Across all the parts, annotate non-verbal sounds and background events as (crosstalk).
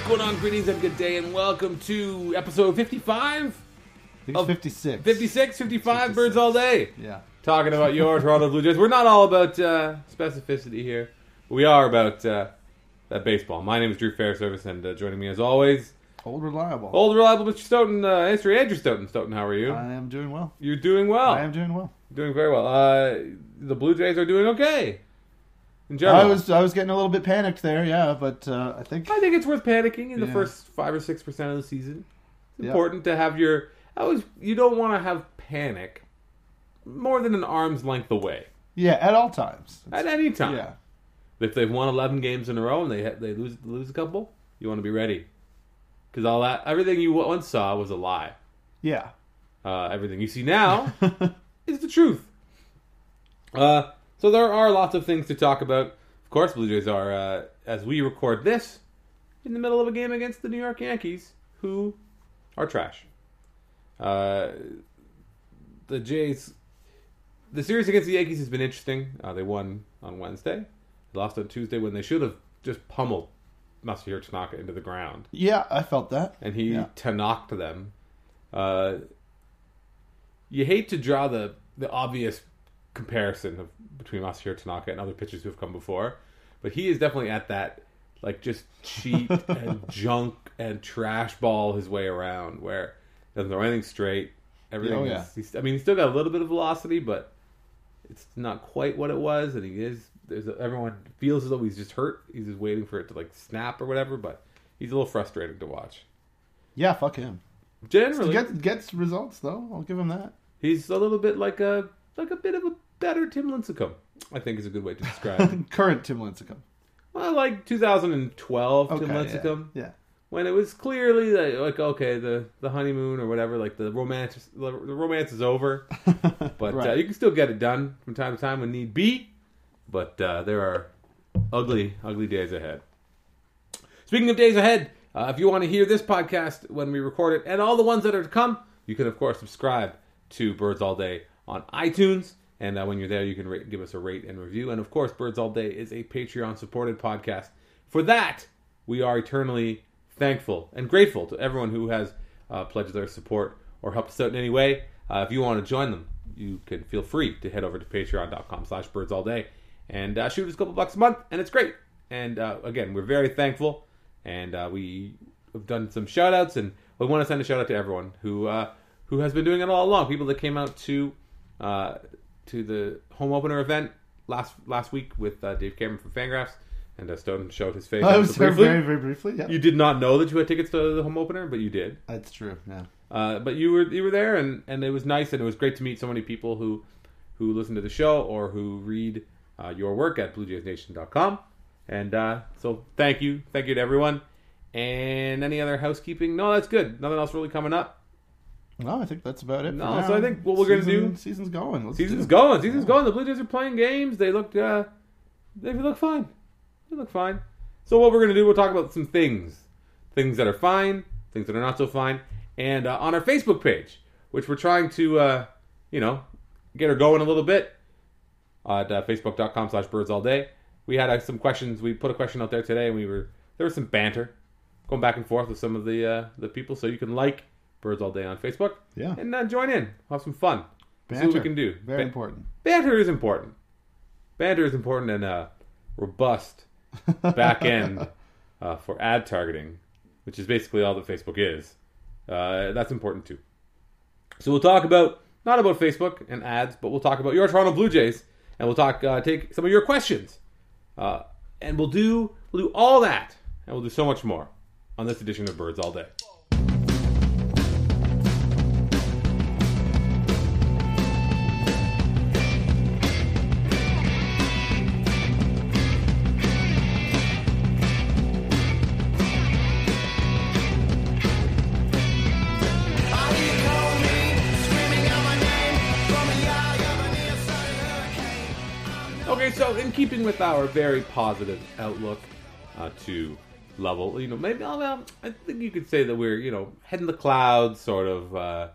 What's going on? Greetings and good day, and welcome to episode 55, I think Of it's 56. 56, 55 56. Birds All Day. Yeah. Talking about your Toronto Blue Jays. We're not all about uh, specificity here. We are about uh, that baseball. My name is Drew Fairservice, and uh, joining me as always, Old reliable. old reliable Mr. Stoeten, uh, history Andrew Stoeten. Stoeten, how are you? I am doing well. You're doing well. I am doing well. doing very well. Uh, the Blue Jays are doing okay. In general, I was I was getting a little bit panicked there, yeah, but uh, I think I think it's worth panicking in the Yeah. first five or six percent of the season. It's Yeah. important to have your. I always you don't want to have panic more than an arm's length away yeah, at all times. at any time. Yeah. If they've won eleven games in a row and they ha- they lose lose a couple, you want to be ready because all that everything you once saw was a lie. Yeah. Uh, everything you see now (laughs) is the truth. Uh, so there are lots of things to talk about. Of course, Blue Jays are, uh, as we record this, in the middle of a game against the New York Yankees, who are trash. Uh, the Jays, the series against the Yankees has been interesting. Uh, they won on Wednesday, they lost on Tuesday when they should have just pummeled Masahiro Tanaka into the ground Yeah, I felt that. and he Yeah. Tanaked them. Uh, you hate to draw the the obvious comparison of between Masahiro Tanaka and other pitchers who have come before, but he is definitely at that like just cheat (laughs) and junk and trash ball his way around where he doesn't throw anything straight. Everything Oh, is, yeah. he's, I mean, he's still got a little bit of velocity, but it's not quite what it was, and he is. There's a, everyone feels as though he's just hurt. He's just waiting for it to like snap or whatever, but he's a little frustrating to watch. Yeah, fuck him. Generally, gets, gets results though. I'll give him that. he's a little bit like a like a bit of a better Tim Lincecum. I think is a good way to describe. (laughs) Current Tim Lincecum. well, like 2012 Okay. Tim Lincecum, Yeah. when it was clearly like, like okay, the the honeymoon or whatever, like the romance the romance is over, (laughs) but uh, Right. you can still get it done from time to time when need be. But uh, there are ugly, ugly days ahead. Speaking of days ahead, uh, if you want to hear this podcast when we record it and all the ones that are to come, you can, of course, subscribe to Birds All Day on iTunes. And uh, when you're there, you can rate, give us a rate and review. And of course, Birds All Day is a Patreon supported podcast. For that, we are eternally thankful and grateful to everyone who has uh, pledged their support or helped us out in any way. Uh, if you want to join them, you can feel free to head over to patreon.com slash birds all day and uh, shoot us a couple bucks a month, and it's great. And uh, again, we're very thankful, and uh, we have done some shout outs, and we want to send a shout out to everyone who who has been doing it all along. People that came out to uh, to the home opener event last last week with uh, Dave Cameron from Fangraphs, and uh, Stone showed his face. I was there briefly. very, very briefly. Yeah. You did not know that you had tickets to the home opener, but you did. That's true. Yeah. Uh, but you were you were there, and, and it was nice, and it was great to meet so many people who who listen to the show or who read uh, your work at BlueJaysNation.com. And uh, so, thank you, thank you to everyone. And any other housekeeping? No, that's good. Nothing else really coming up. No, I think that's about it. No, now. so I think what we're gonna do- Season's going. Let's Season's do it. going. Season's going. The Blue Jays are playing games. They look uh, they look fine. They look fine. So what we're gonna do? We'll talk about some things, things that are fine, things that are not so fine, and uh, on our Facebook page, which we're trying to uh, you know get her going a little bit at uh, facebook.com/slash birds all day. We had uh, some questions. We put a question out there today, and we were there was some banter going back and forth with some of the uh, the people. So you can like Birds All Day on Facebook Yeah. and uh, join in. We'll have some fun. See what we can do. Very important. banter is important. Banter is important and uh, robust (laughs) back end uh, for ad targeting, which is basically all that Facebook is. Uh, that's important too. So we'll talk about not about Facebook and ads, but we'll talk about your Toronto Blue Jays, and we'll talk uh, take some of your questions, uh, and we'll do we'll do all that, and we'll do so much more on this edition of Birds All Day. In with our very positive outlook uh, to level, you know, maybe well, I think you could say that we're, you know, head in the clouds, sort of uh,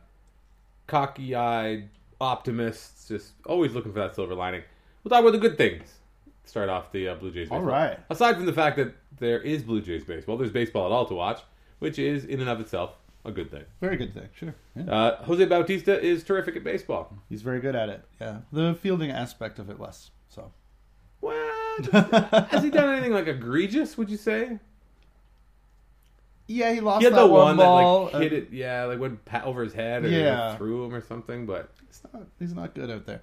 cocky-eyed optimists, just always looking for that silver lining. We'll talk about the good things start off the uh, Blue Jays. All baseball. right. Aside from the fact that there is Blue Jays baseball, there's baseball at all to watch, which is in and of itself a good thing. Very good thing. Sure. Yeah. Uh, Jose Bautista is terrific at baseball. He's very good at it. Yeah. The fielding aspect of it less. Has he done anything like egregious? Would you say? Yeah, he lost He had the one one ball. that like hit uh, it, yeah, like went over his head or Yeah. through him or something. But He's not, he's not good out there.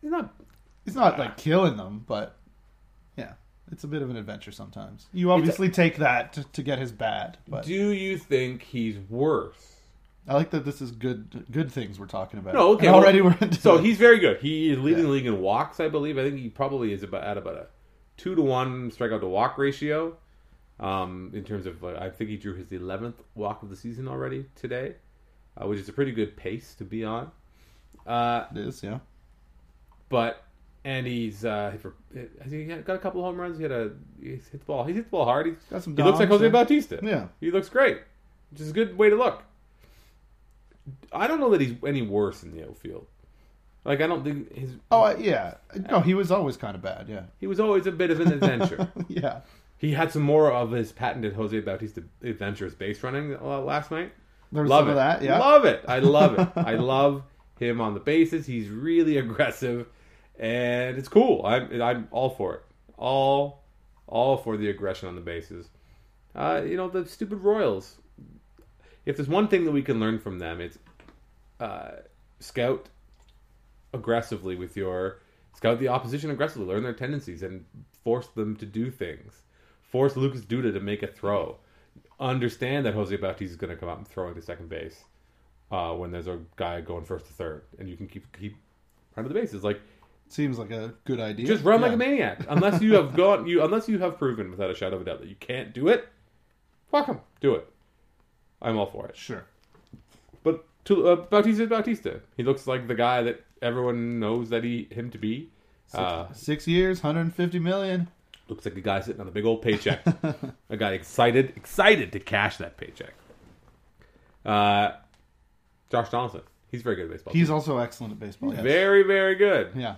he's not. He's not like killing them, but yeah, it's a bit of an adventure sometimes. You obviously take that to, to get his bad, but Do you think he's worse? I like that this is good good things we're talking about. No, okay, And well, already we're into So it. he's very good. He is leading Yeah. the league in walks, I believe. I think he probably is about at about a two to one strikeout to walk ratio. Um, in terms of, I think he drew his eleventh walk of the season already today, uh, which is a pretty good pace to be on. Uh, it is, yeah. but and he's uh, for- has he got a couple of home runs? He had a he hit the ball. He hits the ball hard. He's, Got some he looks like Jose yeah. Bautista. Yeah. He looks great, which is a good way to look. I don't know that he's any worse in the outfield. Like I don't think his Oh uh, yeah. No, he was always kind of bad. Yeah. he was always a bit of an adventure. (laughs) yeah. he had some more of his patented Jose Bautista adventurous base running uh, last night. There was Love some it. of that. Yeah. Love it. I love it. (laughs) I love him on the bases. He's really aggressive, and it's cool. I'm I'm all for it. All all for the aggression on the bases. Uh, you know the stupid Royals. If there's one thing that we can learn from them, it's uh, scout aggressively with your scout the opposition aggressively, learn their tendencies, and force them to do things. Force Lucas Duda to make a throw. Understand that Jose Bautista is going to come out and throwing to second base uh, when there's a guy going first to third, and you can keep keep running the bases. Like Seems like a good idea. just run like a maniac. Unless you have (laughs) gone you unless you have proven without a shadow of a doubt that you can't do it. Fuck him, do it. I'm all for it. Sure. But to, uh, Bautista Bautista. He looks like the guy that everyone knows that he him to be. Uh, Six years, 150 million. looks like a guy sitting on a big old paycheck. (laughs) a guy excited, excited to cash that paycheck. Uh, Josh Donaldson. He's very good at baseball. He's also excellent at baseball. Yes. very, very good. Yeah.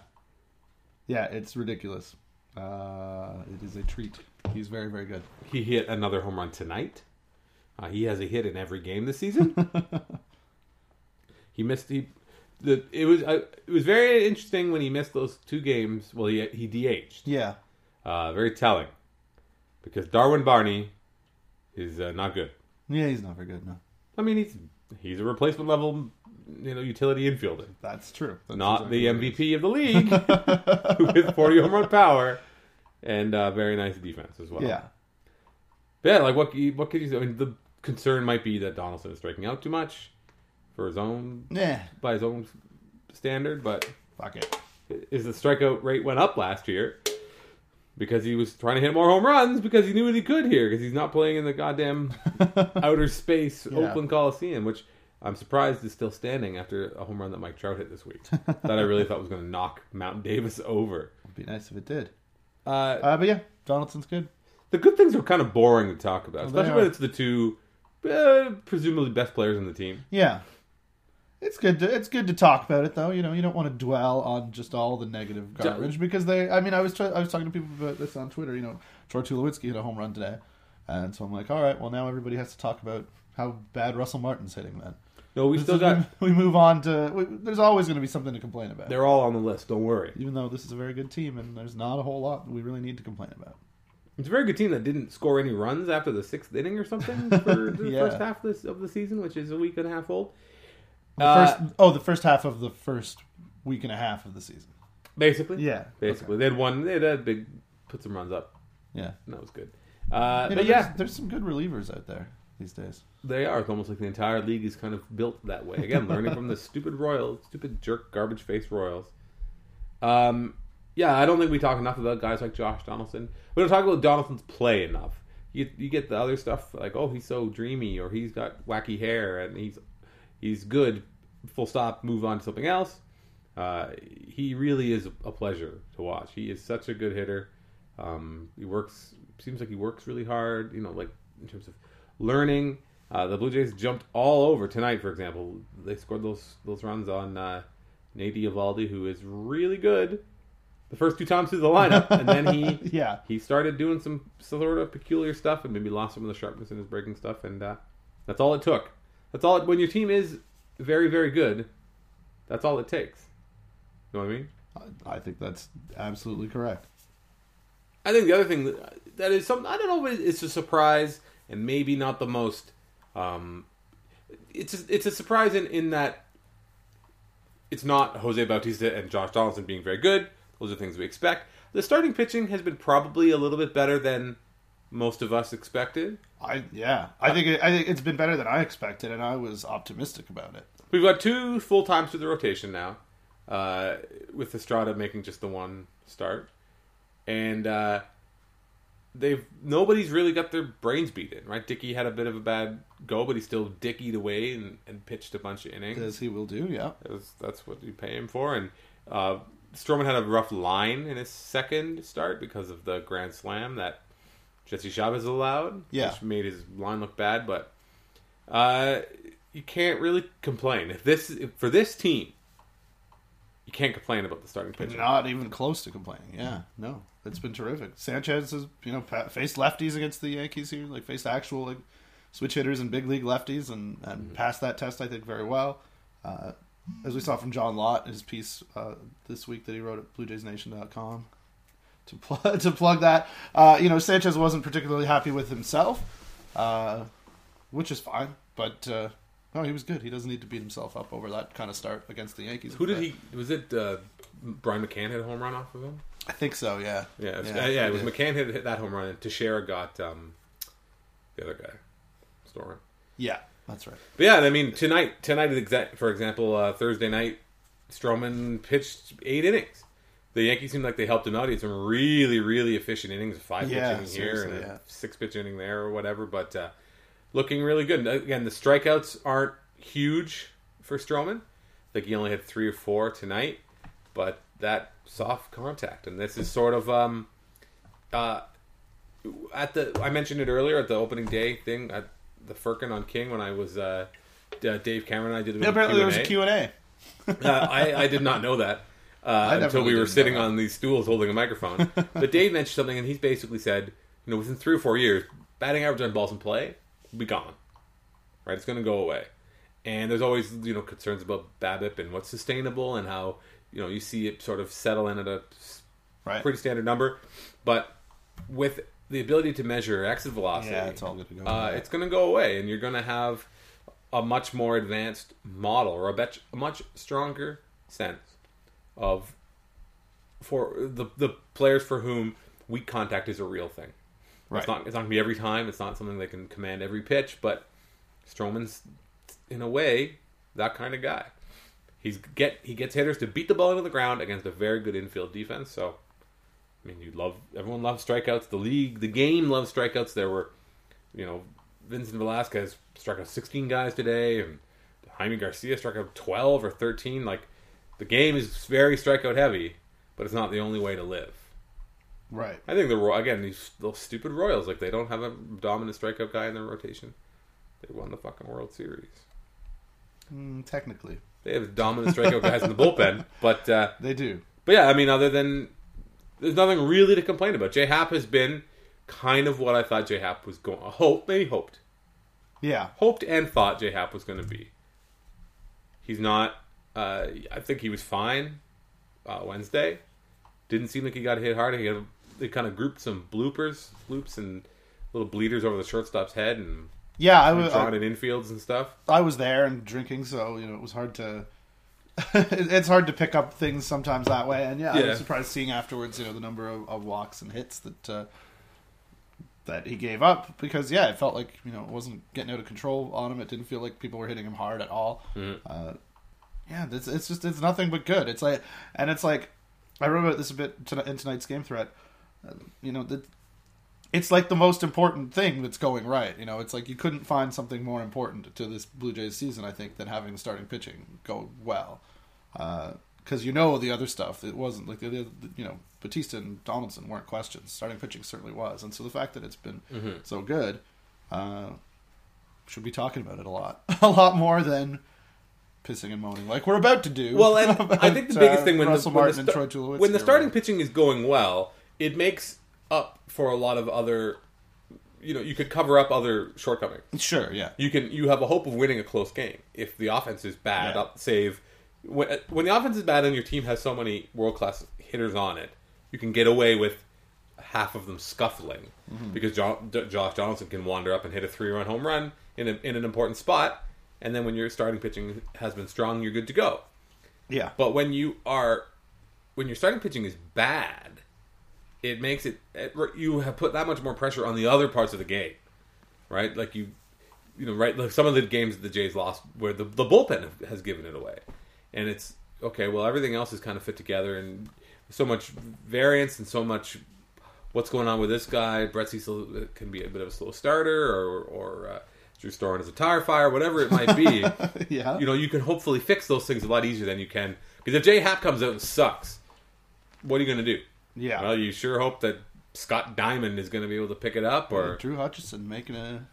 Yeah, it's ridiculous. Uh, it is a treat. He's very, very good. He hit another home run tonight. Uh, he has a hit in every game this season. (laughs) he missed he the it was uh, it was very interesting when he missed those two games. Well, he he DH'd. Yeah. Uh, very telling because Darwin Barney is uh, not good. Yeah, he's not very good, no. I mean, he's he's a replacement level, you know, utility infielder, That's true. That's not exactly the what it is. MVP of the (laughs) league (laughs) with 40 home run power and uh, very nice defense as well. Yeah. But yeah, like what what could you say? I mean, the concern might be that Donaldson is striking out too much for his own Yeah. by his own standard, but Fuck it. is the strikeout rate went up last year because he was trying to hit more home runs because he knew that he could here because he's not playing in the goddamn (laughs) outer space Yeah. Oakland Coliseum, which I'm surprised is still standing after a home run that Mike Trout hit this week. (laughs) that I really thought was going to knock Mount Davis over. It'd be nice if it did. Uh, Uh, but yeah, Donaldson's good. the good things are kind of boring to talk about, Well, especially when it's the two uh, presumably best players in the team. Yeah. It's good to it's good to talk about it though. You know, you don't want to dwell on just all the negative garbage because they. I mean, I was try, I was talking to people about this on Twitter. You know, Troy Tulowitzki hit a home run today, and so I'm like, all right, well now everybody has to talk about how bad Russell Martin's hitting. Then No, we This still is got. when we move on to. We, there's always going to be something to complain about. They're all on the list. Don't worry. Even though this is a very good team, and there's not a whole lot we really need to complain about. It's a very good team that didn't score any runs after the sixth inning or something (laughs) for the Yeah. first half of, this, of the season, which is a week and a half old. The Uh, first, oh, the first half of the first week and a half of the season. Basically, Yeah, basically they had one. They had a big put some runs up. Yeah, And that was good. Uh, You know, but there's, yeah, there's some good relievers out there these days. they are. It's almost like the entire league is kind of built that way. Again, learning from the (laughs) stupid Royals, stupid jerk, garbage face Royals. Um, yeah, I don't think we talk enough about guys like Josh Donaldson. We don't talk about Donaldson's play enough. You you get the other stuff like oh he's so dreamy or he's got wacky hair and he's he's good. Full stop. Move on to something else. Uh, he really is a pleasure to watch. He is such a good hitter. Um, he works. Seems like he works really hard. You know, like in terms of learning. Uh, the Blue Jays jumped all over tonight. For example, they scored those those runs on uh, Nate Eovaldi, who is really good. The first two times through the lineup, and then he (laughs) Yeah. he started doing some sort of peculiar stuff and maybe lost some of the sharpness in his breaking stuff, and uh, that's all it took. That's all. It, when your team is very very good, that's all it takes. You know what I mean? I think that's absolutely correct. I think the other thing that, that is something I don't know if it's a surprise and maybe not the most. Um, it's a, it's a surprise in, in that it's not Jose Bautista and Josh Donaldson being very good. Those are things we expect. The starting pitching has been probably a little bit better than most of us expected. I yeah. I think it, I think it's been better than I expected, and I was optimistic about it. We've got two full times through the rotation now, uh, with Estrada making just the one start, and uh, they've nobody's really got their brains beaten. Right, Dickey had a bit of a bad go, but he still dickied away and, and pitched a bunch of innings. As he will do, yeah. That that's what you pay him for. And uh, Stroman had a rough line in his second start because of the grand slam that Jesse Chavez allowed, Yeah. which made his line look bad. But uh, you can't really complain if this if, for this team. You can't complain about the starting pitching. Not even close to complaining. Yeah, no, it's been terrific. Sanchez has you know faced lefties against the Yankees here, like faced actual like switch hitters and big league lefties, and and passed that test I think very well. Uh, as we saw from John Lott, in his piece uh, this week that he wrote at BlueJaysNation.com. To, pl- (laughs) to plug that, uh, you know, Sanchez wasn't particularly happy with himself, uh, which is fine. But uh, no, he was good. He doesn't need to beat himself up over that kind of start against the Yankees. Who did he? Was it uh, Brian McCann hit a home run off of him? I think so. Yeah. Yeah, it was, yeah, yeah, it was. McCann hit, hit that home run, and Teixeira got um, the other guy, Storen. Yeah, that's right. But yeah, I mean tonight, tonight, for example, uh, Thursday night, Stroman pitched eight innings. The Yankees seemed like they helped him out. He had some really, really efficient innings, five pitch Yeah, inning here and a yeah. six pitch inning there or whatever. But uh, looking really good. Again, the strikeouts aren't huge for Stroman. Like he only had three or four tonight, but that soft contact, and this is sort of um, uh, at the I mentioned it earlier at the opening day thing at the Firkin on King when I was uh, D- Dave Cameron and I did a Yeah, apparently there was a Q&A. Q&A. uh, I, I did not know that (laughs) uh, until we were sitting on these stools holding a microphone. (laughs) but Dave mentioned something, and he's basically said, you know, within three or four years, batting average on balls in play will be gone. Right, it's going to go away. And there's always you know concerns about BABIP and what's sustainable and how you know you see it sort of settle in at a Right. pretty standard number. But with the ability to measure exit velocity, Yeah, it's all good to go. uh, it's going to go away, and you're going to have a much more advanced model or a, bet- a much stronger sense of for the the players for whom weak contact is a real thing. Right. It's not it's not going to be every time. It's not something they can command every pitch, but Stroman's in a way that kind of guy. He's get he gets hitters to beat the ball into the ground against a very good infield defense. So, I mean, you love everyone loves strikeouts. The league, the game loves strikeouts. There were, you know, Vincent Velasquez struck out 16 guys today, and Jaime Garcia struck out 12 or 13. Like, the game is very strikeout heavy, but it's not the only way to live. right. I think the again these those stupid Royals like they don't have a dominant strikeout guy in their rotation. They won the fucking World Series. Mm, technically, They have dominant strikeout guys in the bullpen, (laughs) but uh, they do. but yeah, I mean, other than there's nothing really to complain about. J Hap has been kind of what I thought J Hap was going. Hope maybe hoped, Yeah. hoped and thought J Hap was going to be. He's not. Uh, I think he was fine uh, Wednesday. Didn't seem like he got hit hard. He had, they kind of grouped some bloopers, loops, and little bleeders over the shortstop's head and Yeah, I was. drawn I, in infields and stuff. I was there and drinking, so you know it was hard to. (laughs) it- it's hard to pick up things sometimes that way, and yeah, I Yeah. was surprised seeing afterwards, you know, the number of, of walks and hits that uh, that he gave up because yeah, it felt like you know it wasn't getting out of control on him. It didn't feel like people were hitting him hard at all. Mhm. Uh, yeah, it's, it's just it's nothing but good. It's like and it's like I wrote about this a bit in tonight's game thread. Uh, you know, the, it's like the most important thing that's going right. You know, it's like you couldn't find something more important to this Blue Jays season, I think, than having the starting pitching go well. Because you know the other stuff, it wasn't like the, other you know Bautista and Donaldson weren't questions. Starting pitching certainly was, and so the fact that it's been so good, uh, should be talking about it a lot, (laughs) a lot more than pissing and moaning like we're about to do. Well, and about, (laughs) I think the biggest uh, thing when Russell the, when, Martin the, and sta- Troy when the starting whatever. pitching is going well, it makes up for a lot of other. You know, you could cover up other shortcomings. Sure, yeah. You can you have a hope of winning a close game if the offense is bad. Yeah. Up save when, when the offense is bad and your team has so many world class hitters on it, you can get away with half of them scuffling Mm-hmm. because D- Josh Donaldson can wander up and hit a three run home run in a, in an important spot, and then when your starting pitching has been strong, you're good to go. Yeah. But when you are when your starting pitching is bad, it makes it it- you have put that much more pressure on the other parts of the game, right? Like you, you know, right? Like some of the games that the Jays lost where the the bullpen has given it away, and it's okay. Well, everything else is kind of fit together, and so much variance and so much what's going on with this guy. Brett Cecil can be a bit of a slow starter, or or uh, Drew Storen is a tire fire, whatever it might be (laughs) yeah. you know, you can hopefully fix those things a lot easier than you can. Because if Jay Happ comes out and sucks, what are you going to do? Yeah. Well, you sure hope that Scott Diamond is going to be able to pick it up, or Drew Hutchison making a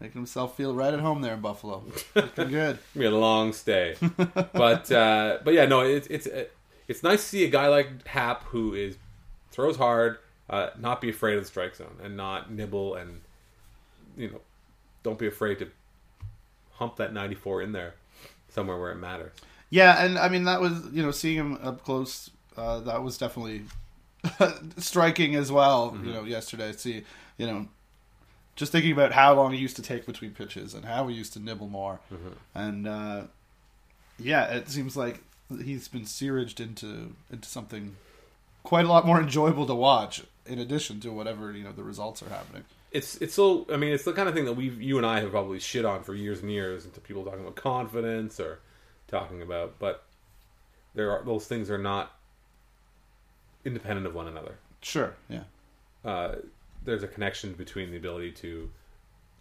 making himself feel right at home there in Buffalo. Looking good. (laughs) be a long stay. (laughs) but uh, but yeah, no, it's it's it's nice to see a guy like Happ who is throws hard, uh, not be afraid of the strike zone, and not nibble, and you know, don't be afraid to hump that ninety four in there somewhere where it matters. Yeah, and I mean that was you know seeing him up close. Uh, that was definitely (laughs) striking as well. Mm-hmm. You know, yesterday. See, you know, just thinking about how long he used to take between pitches and how he used to nibble more, Mm-hmm. and uh, yeah, it seems like he's been searaged into into something quite a lot more enjoyable to watch. In addition to whatever you know the results are happening. it's it's so I mean it's the kind of thing that we you and I have probably shit on for years and years into people talking about confidence or talking about but there are those things are not independent of one another. Sure. Yeah. Uh, there's a connection between the ability to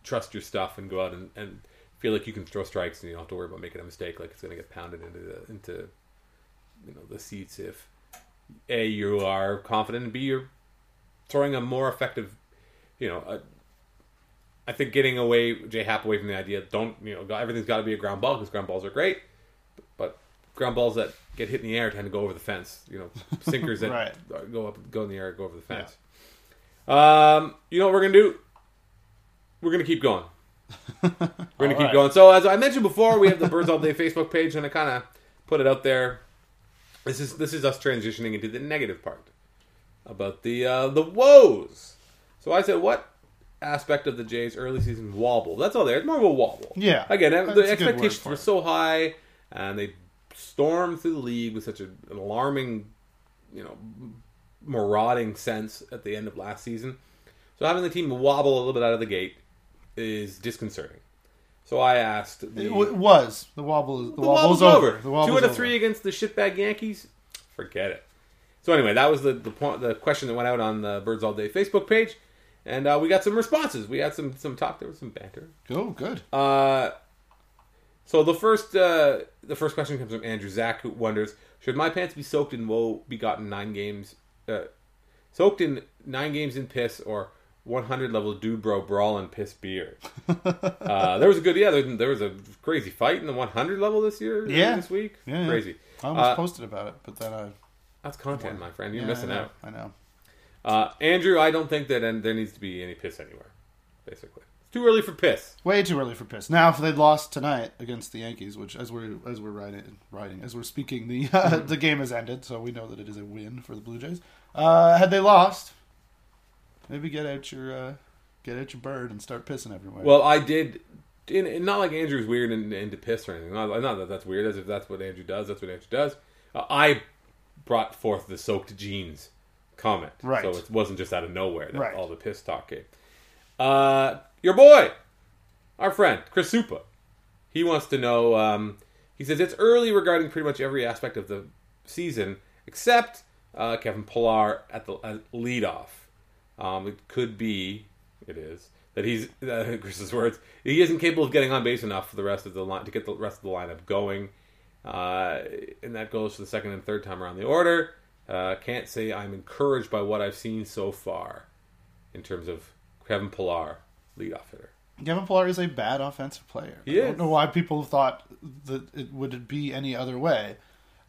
trust your stuff and go out and, and feel like you can throw strikes and you don't have to worry about making a mistake like it's going to get pounded into the, into you know the seats if a you are confident and b you're throwing a more effective you know a, I think getting away Jay Happ away from the idea don't you know everything's got to be a ground ball because ground balls are great ground balls that get hit in the air tend to go over the fence you know sinkers that (laughs) Right. go up go in the air go over the fence um, you know what we're gonna do we're gonna keep going (laughs) we're gonna keep right. going so as I mentioned before we have the Birds All Day Facebook page and I kind of put it out there this is this is us transitioning into the negative part about the uh, the woes. So I said, what aspect of the Jays' early season wobble? That's all there. It's more of a wobble. Yeah. Again, That's the expectations were so high, and they stormed through the league with such a, an alarming, you know, marauding sense at the end of last season. So having the team wobble a little bit out of the gate is disconcerting. So I asked the It was the wobble. The, the wobble's, wobble's over. over. The wobble's Two out of over. three against the shitbag Yankees. Forget it. So anyway, that was the the point, the question that went out on the Birds All Day Facebook page, and uh, we got some responses. We had some some talk. There was some banter. Oh, good. Uh, so the first uh, the first question comes from Andrew Zach, who wonders: Should my pants be soaked in woe begotten nine games, uh, soaked in nine games in piss, or 100 level dude bro brawl and piss beer? (laughs) uh, there was a good yeah. There, there was a crazy fight in the 100 level this year. Yeah. this week. Yeah, yeah. crazy. I almost Uh, posted about it, but then I. That's content, my friend. You're yeah, missing I out. I know. Uh, Andrew, I don't think that and there needs to be any piss anywhere. Basically, too early for piss. Way too early for piss. Now, if they'd lost tonight against the Yankees, which as we're as we're writing, writing as we're speaking, the uh, the game has ended, so we know that it is a win for the Blue Jays. Uh, had they lost, maybe get out your uh, get out your bird and start pissing everywhere. Well, I did. In, in- not like Andrew's weird and into piss or anything. Not, not that that's weird. As if that's what Andrew does. That's what Andrew does. Uh, I brought forth the soaked jeans comment. Right. So it wasn't just out of nowhere that Right. all the piss talk came. Uh, your boy, our friend Chris Supa, he wants to know. Um, he says it's early regarding pretty much every aspect of the season except uh, Kevin Pillar at the at leadoff. Um, it could be, it is that he's (laughs) uh, Chris's words. He isn't capable of getting on base enough for the rest of the line to get the rest of the lineup going, uh, and that goes for the second and third time around the order. Uh, can't say I'm encouraged by what I've seen so far in terms of Kevin Pillar, leadoff hitter. Kevin Pillar is a bad offensive player. He I don't know why people thought that it would be any other way.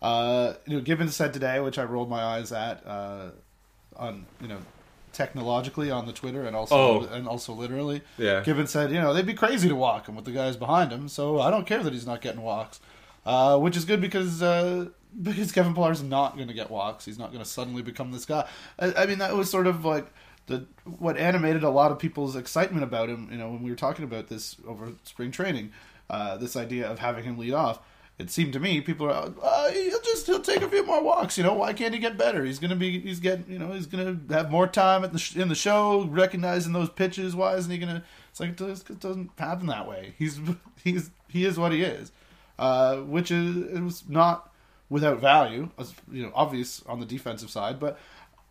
Uh, you know, Gibbons said today, which I rolled my eyes at, uh, on you know, technologically on the Twitter and also Oh. and also literally. Yeah. Gibbons said, you know, they'd be crazy to walk him with the guys behind him, so I don't care that he's not getting walks, uh, which is good because uh, because Kevin Pillar's not going to get walks. He's not going to suddenly become this guy. I, I mean, that was sort of like the what animated a lot of people's excitement about him. You know, when we were talking about this over spring training, uh, this idea of having him lead off. It seemed to me people are uh, he'll just he'll take a few more walks. You know why can't he get better? He's gonna be he's getting you know he's gonna have more time at the sh- in the show recognizing those pitches. Why isn't he gonna? It's like it, does, it doesn't happen that way. He's (laughs) he's he is what he is, uh, which is it was not without value. You know, obvious on the defensive side, but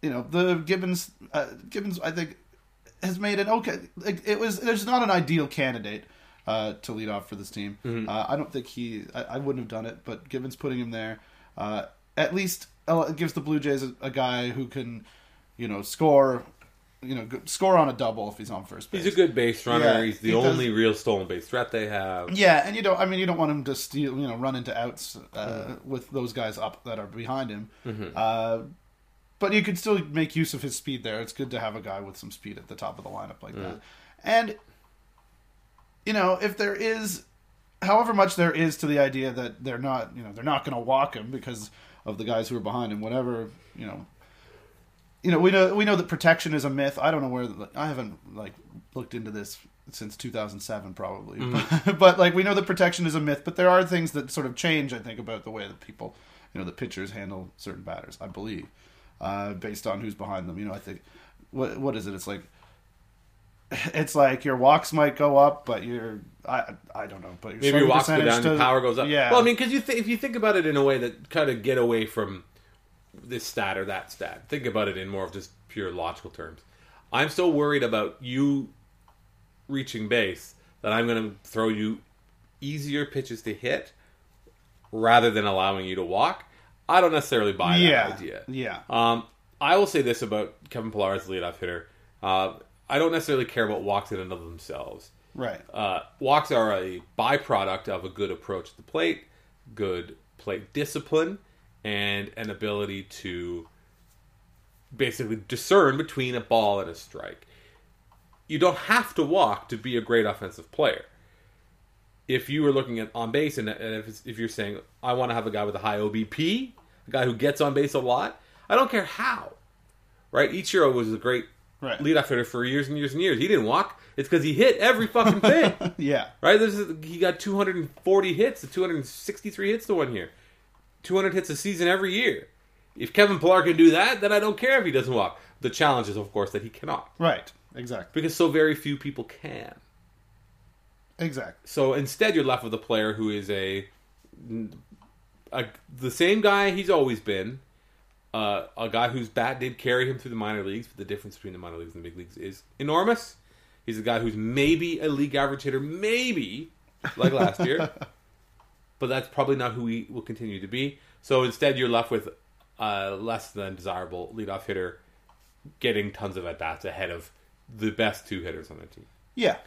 you know the Gibbons uh, Gibbons I think has made an okay. Like, it was there's not an ideal candidate uh, to lead off for this team. Uh, I don't think he. I, I wouldn't have done it, but Gibbons putting him there uh, at least uh, gives the Blue Jays a, a guy who can, you know, score. You know, score on a double if he's on first base. He's a good base runner. Yeah, He's the he does- only real stolen base threat they have. Yeah, and you don't. I mean, you don't want him to steal. You know, run into outs uh, with those guys up that are behind him. Uh, but you could still make use of his speed there. It's good to have a guy with some speed at the top of the lineup like that. Mm. And you know, if there is, however much there is to the idea that they're not, you know, they're not going to walk him because of the guys who are behind him. Whatever, you know. You know, we know we know that protection is a myth. I don't know where I haven't like looked into this since 2007 probably. Mm-hmm. (laughs) but like we know that protection is a myth, but there are things that sort of change I think about the way that people, you know, the pitchers handle certain batters, I believe. Uh, based on who's behind them. You know, I think what what is it? It's like it's like your walks might go up, but your I I don't know, but your Maybe your walks go down, your does- power goes up. Yeah. Well, I mean, because you th- if you think about it in a way that kind of get away from this stat or that stat, think about it in more of just pure logical terms. I'm so worried about you reaching base that I'm going to throw you easier pitches to hit rather than allowing you to walk. I don't necessarily buy that yeah, idea. yeah, Um, I will say this about Kevin Pillar as the leadoff hitter. Uh, I don't necessarily care about walks in and of themselves. right, Uh, walks are a byproduct of a good approach to the plate, good plate discipline, and an ability to basically discern between a ball and a strike. You don't have to walk to be a great offensive player. If you were looking at on base, and and if, it's, if you're saying, I want to have a guy with a high OBP, a guy who gets on base a lot, I don't care how. Right? Ichiro was a great Right. leadoff hitter for years and years and years. He didn't walk. It's because he hit every fucking thing. (laughs) yeah, right? This is, he got 240 hits, the 263 hits to one year, 200 hits a season every year. If Kevin Pillar can do that, then I don't care if he doesn't walk. The challenge is, of course, that he cannot right, exactly, because so very few people can. Exactly, So instead, you're left with a player who is a, a the same guy he's always been, uh, a guy whose bat did carry him through the minor leagues. But the difference between the minor leagues and the big leagues is enormous. He's a guy who's maybe a league average hitter, maybe like last year, (laughs) but that's probably not who he will continue to be. So instead, you're left with a less than desirable leadoff hitter getting tons of at bats ahead of the best two hitters on their team. yeah,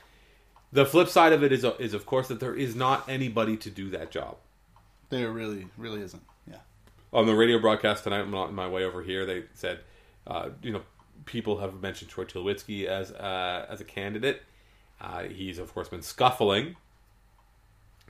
The flip side of it is, is of course, that there is not anybody to do that job. there really, really isn't. Yeah, On the radio broadcast tonight, I'm on my way over here. They said, uh, you know, people have mentioned Troy Tulowitzki as uh, as a candidate. Uh, he's of course been scuffling.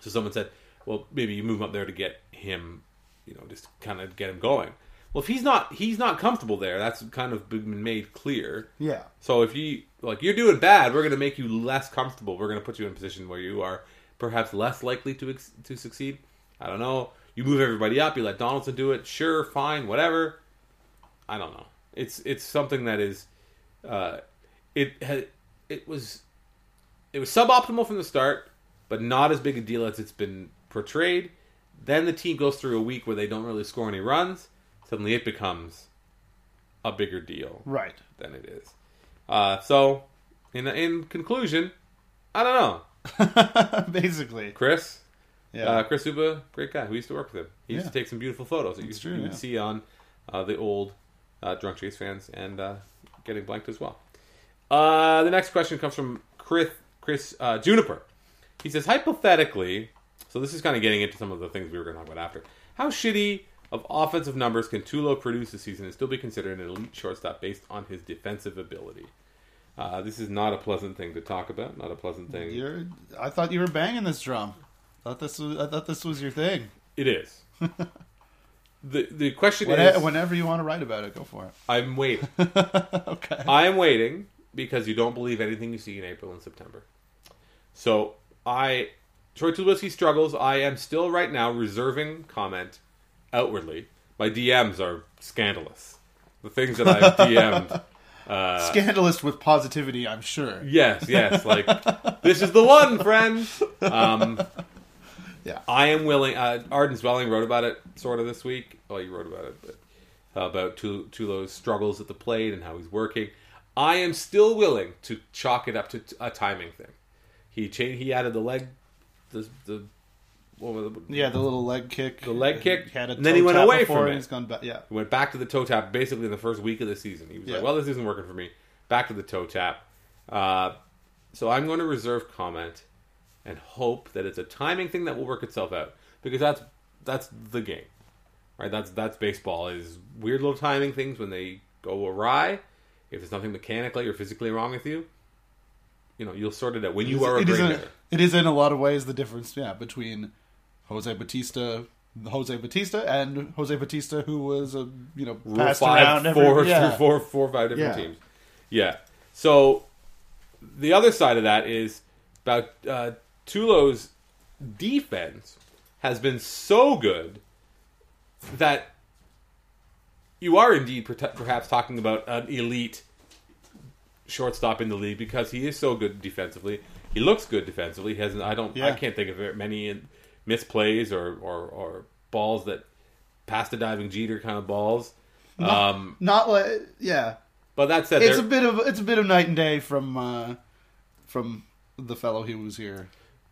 So someone said, well, maybe you move him up there to get him, you know, just kind of get him going. Well, if he's not he's not comfortable there, that's kind of been made clear. yeah, So if you like you're doing bad, we're going to make you less comfortable. We're going to put you in a position where you are perhaps less likely to ex- to succeed. I don't know. You move everybody up. You let Donaldson do it. Sure, fine, whatever. I don't know. It's it's something that is, uh, it had it was, it was suboptimal from the start, but not as big a deal as it's been portrayed. Then the team goes through a week where they don't really score any runs. Suddenly, it becomes a bigger deal right. than it is. Uh, so, in in conclusion, I don't know, (laughs) Basically, Chris. yeah, Uh, Chris Uba, great guy. We used to work with him. He used Yeah. to take some beautiful photos that you, true, you would see on uh, the old uh, Drunk Jays Fans and uh, getting blanked as well. Uh, the next question comes from Chris Chris uh, Juniper. He says hypothetically. So this is kind of getting into some of the things we were going to talk about after. How shitty of offensive numbers can Tulo produce this season and still be considered an elite shortstop based on his defensive ability? Uh, this is not a pleasant thing to talk about. Not a pleasant thing. You're, I thought you were banging this drum. I thought this was, I thought this was your thing. It is. (laughs) the The question When- is, whenever you want to write about it, go for it. I'm waiting. (laughs) okay. I am waiting because you don't believe anything you see in April and September. So I, Troy Tulowitzki struggles. I am still right now reserving comment outwardly. My DMs are scandalous. The things that I've DM'd. (laughs) Uh, Scandalous with positivity, I'm sure. yes, yes. Like this is the one, friend. Um, Yeah. I am willing. Uh, Arden Zwelling wrote about it sort of this week. Well, you wrote about it, but uh, about Tul- Tulo's struggles at the plate and how he's working. I am still willing to chalk it up to t- a timing thing. He changed. He added the leg, the the what was it? Yeah, the little leg kick. The leg kick, had a and then he went tap away from it. He's gone back. Yeah. He went back to the toe tap basically in the first week of the season. He was Yeah. like, "Well, this isn't working for me." Back to the toe tap. Uh, so I'm going to reserve comment and hope that it's a timing thing that will work itself out because that's that's the game, right? That's that's baseball is weird little timing things when they go awry. If there's nothing mechanically or physically wrong with you, you know you'll sort it out when you are a it great in, it is in a lot of ways the difference, yeah, between Jose Bautista, Jose Bautista, and Jose Bautista, who was a you know Rule passed five, around every, four, yeah. through (laughs) four, four or five different Yeah. teams. Yeah. So the other side of that is about uh, Tulo's defense has been so good that you are indeed perhaps talking about an elite shortstop in the league because he is so good defensively. He looks good defensively. He hasn't. I don't. I can't think of very many misplays or, or or balls that past the diving Jeter kind of balls. Um, Not like yeah. but that said, It's a bit of it's a bit of night and day from uh, from the fellow who was here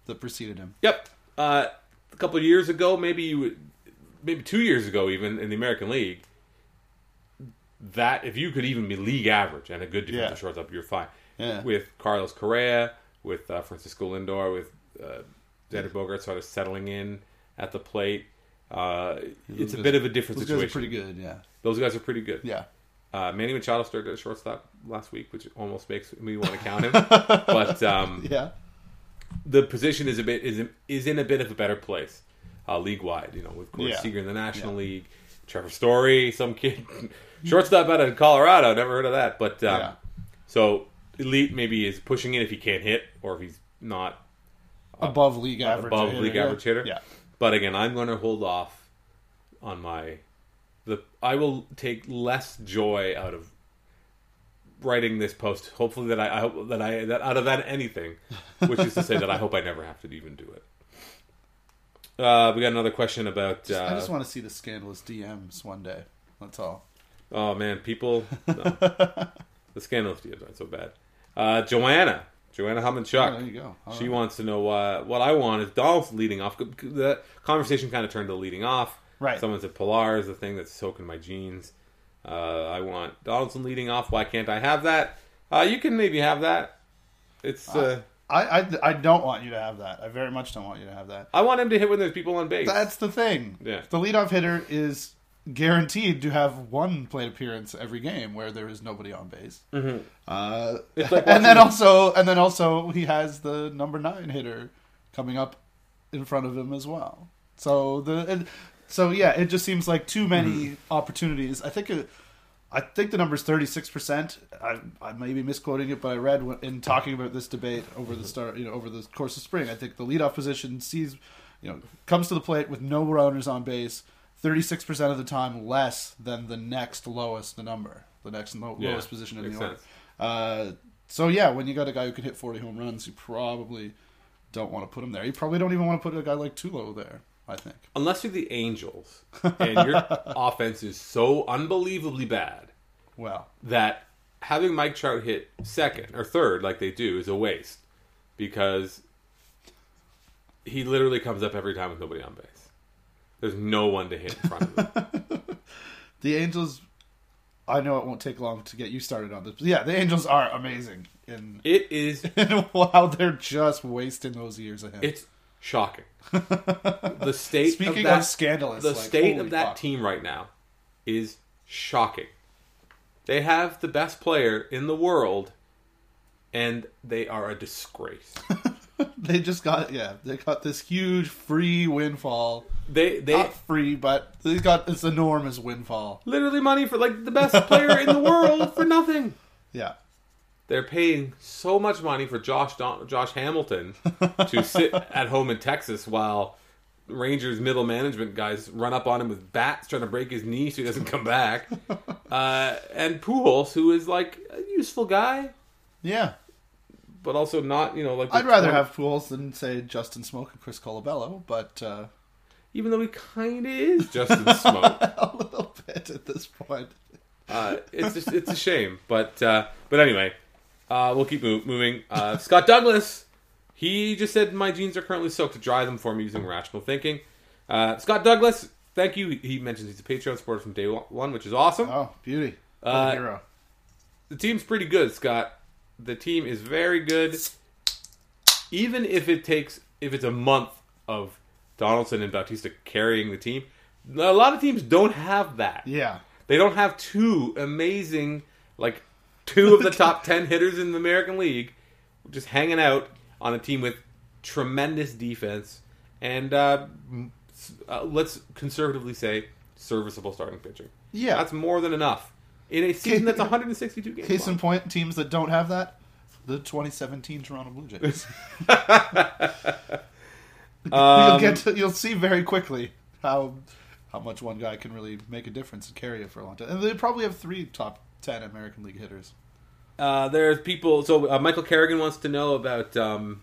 that preceded him. Yep. Uh, a couple of years ago, maybe you, would- maybe two years ago, even in the American League, that if you could even be league average and a good defensive Yeah. shortstop, you're fine. Yeah. With Carlos Correa, with uh, Francisco Lindor, with uh, Xander Bogaerts sort of settling in at the plate, uh, it's a guys- bit of a different Those guys situation. are pretty good. Yeah. Those guys are pretty good. Yeah. Uh, Manny Machado started at shortstop last week, which almost makes me want to count him. (laughs) but um, Yeah. the position is a bit is is in a bit of a better place, uh, league wide. You know, with Corey Yeah. Seager in the National League, Trevor Story, some kid (laughs) shortstop out of Colorado. Never heard of that, but um, Yeah. so elite maybe is pushing it if he can't hit or if he's not. Above league average. above hitter, league average hitter? Yeah. But again, I'm going to hold off on my the. I will take less joy out of writing this post. Hopefully that I, I hope that I that out of that anything, which is to say that I hope I never have to even do it. Uh, we got another question about. Uh, I just want to see the scandalous DMs one day. That's all. Oh man, people. No. (laughs) the scandalous DMs aren't so bad. Uh, Joanna, Joanna Hummon-Chuck. Oh, there you go. All she right. wants to know uh, what I want is Donaldson leading off. The conversation kind of turned to leading off. Right. Someone said Pillar is the thing that's soaking my jeans. Uh, I want Donaldson leading off. Why can't I have that? Uh, you can maybe have that. It's. Uh, I, I I don't want you to have that. I very much don't want you to have that. I want him to hit when there's people on base. That's the thing. Yeah. The leadoff hitter is guaranteed to have one plate appearance every game where there is nobody on base. Mm-hmm. Uh, like (laughs) and then also, and then also, he has the number nine hitter coming up in front of him as well. So the, it, so yeah, it just seems like too many Mm-hmm. opportunities. I think it, I think the number is thirty six percent. I I may be misquoting it, but I read when- in talking about this debate over the start, you know, over the course of spring. I think the leadoff position sees, you know, comes to the plate with no runners on base. Thirty six percent of the time less than the next lowest number, the next lo- Yeah, lowest position in the order. Uh, so yeah, when you got a guy who can hit forty home runs, you probably don't want to put him there. You probably don't even want to put a guy like Tulo there. I think. Unless you're the Angels (laughs) and your offense is so unbelievably bad Well, that having Mike Trout hit second or third like they do is a waste because he literally comes up every time with nobody on base. There's no one to hit in front of (laughs) the Angels I know it won't take long to get you started on this. But yeah, the Angels are amazing in, It is. (laughs) in how they're just wasting those years ahead. It's shocking. (laughs) The state. Speaking of, that, of scandalous, the like, state of that fuck. team right now is shocking. They have the best player in the world, and they are a disgrace. (laughs) they just got yeah, they got this huge free windfall. They they Not free, but they got this enormous windfall. literally money for like the best player in the world for nothing. Yeah. They're paying so much money for Josh Don- Josh Hamilton to (laughs) sit at home in Texas while Rangers middle management guys run up on him with bats trying to break his knee so he doesn't come back. (laughs) Uh, and Pujols, who is like a useful guy, Yeah. But also not, you know, like I'd rather 20 have Pujols than say Justin Smoak and Chris Colabello, but uh, even though he kind of is (laughs) Justin Smoak. (laughs) a little bit at this point. Uh, it's just, it's a shame, but uh, but anyway, uh, we'll keep mo- moving. Uh, Scott Douglas, he just said my jeans are currently soaked to dry them for me using rational thinking. Uh, Scott Douglas, thank you. He mentions he's a Patreon supporter from day one, which is awesome. Oh, beauty. Uh, hero. The team's pretty good, Scott. The team is very good. Even if it takes, if it's a month of Donaldson and Bautista carrying the team, a lot of teams don't have that. Yeah. They don't have two amazing, like two of the (laughs) top ten hitters in the American League, just hanging out on a team with tremendous defense and uh, uh, let's conservatively say serviceable starting pitching. Yeah. That's more than enough in a season that's 162 games. Case in point, teams that don't have that, the 2017 Toronto Blue Jays. (laughs) you'll Um, get to, you'll see very quickly how how much one guy can really make a difference and carry it for a long time. And they probably have three top 10 American League hitters. Uh, there's people. So uh, Michael Kerrigan wants to know about. Um,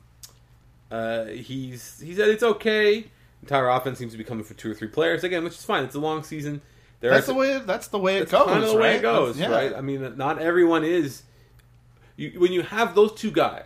uh, he's he said it's okay. Entire offense seems to be coming for two or three players again, which is fine. It's a long season. There That's the way. That's the way it that's goes. kind of the way it goes, yeah. right? I mean, not everyone is. You, when you have those two guys,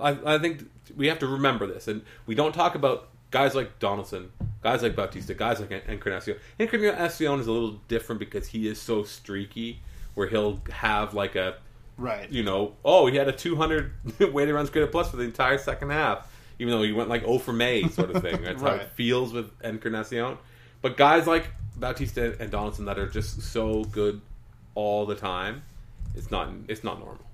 I, I think we have to remember this, and we don't talk about guys like Donaldson, guys like Bautista, guys like Encarnacion. Encarnacion is a little different because he is so streaky, where he'll have like a Right. you know, oh, he had a 200 (laughs) weighted runs created plus for the entire second half, even though he went like 0 for May sort of thing. That's how it feels with Encarnacion. But guys like Bautista and Donaldson that are just so good all the time, it's not it's not normal.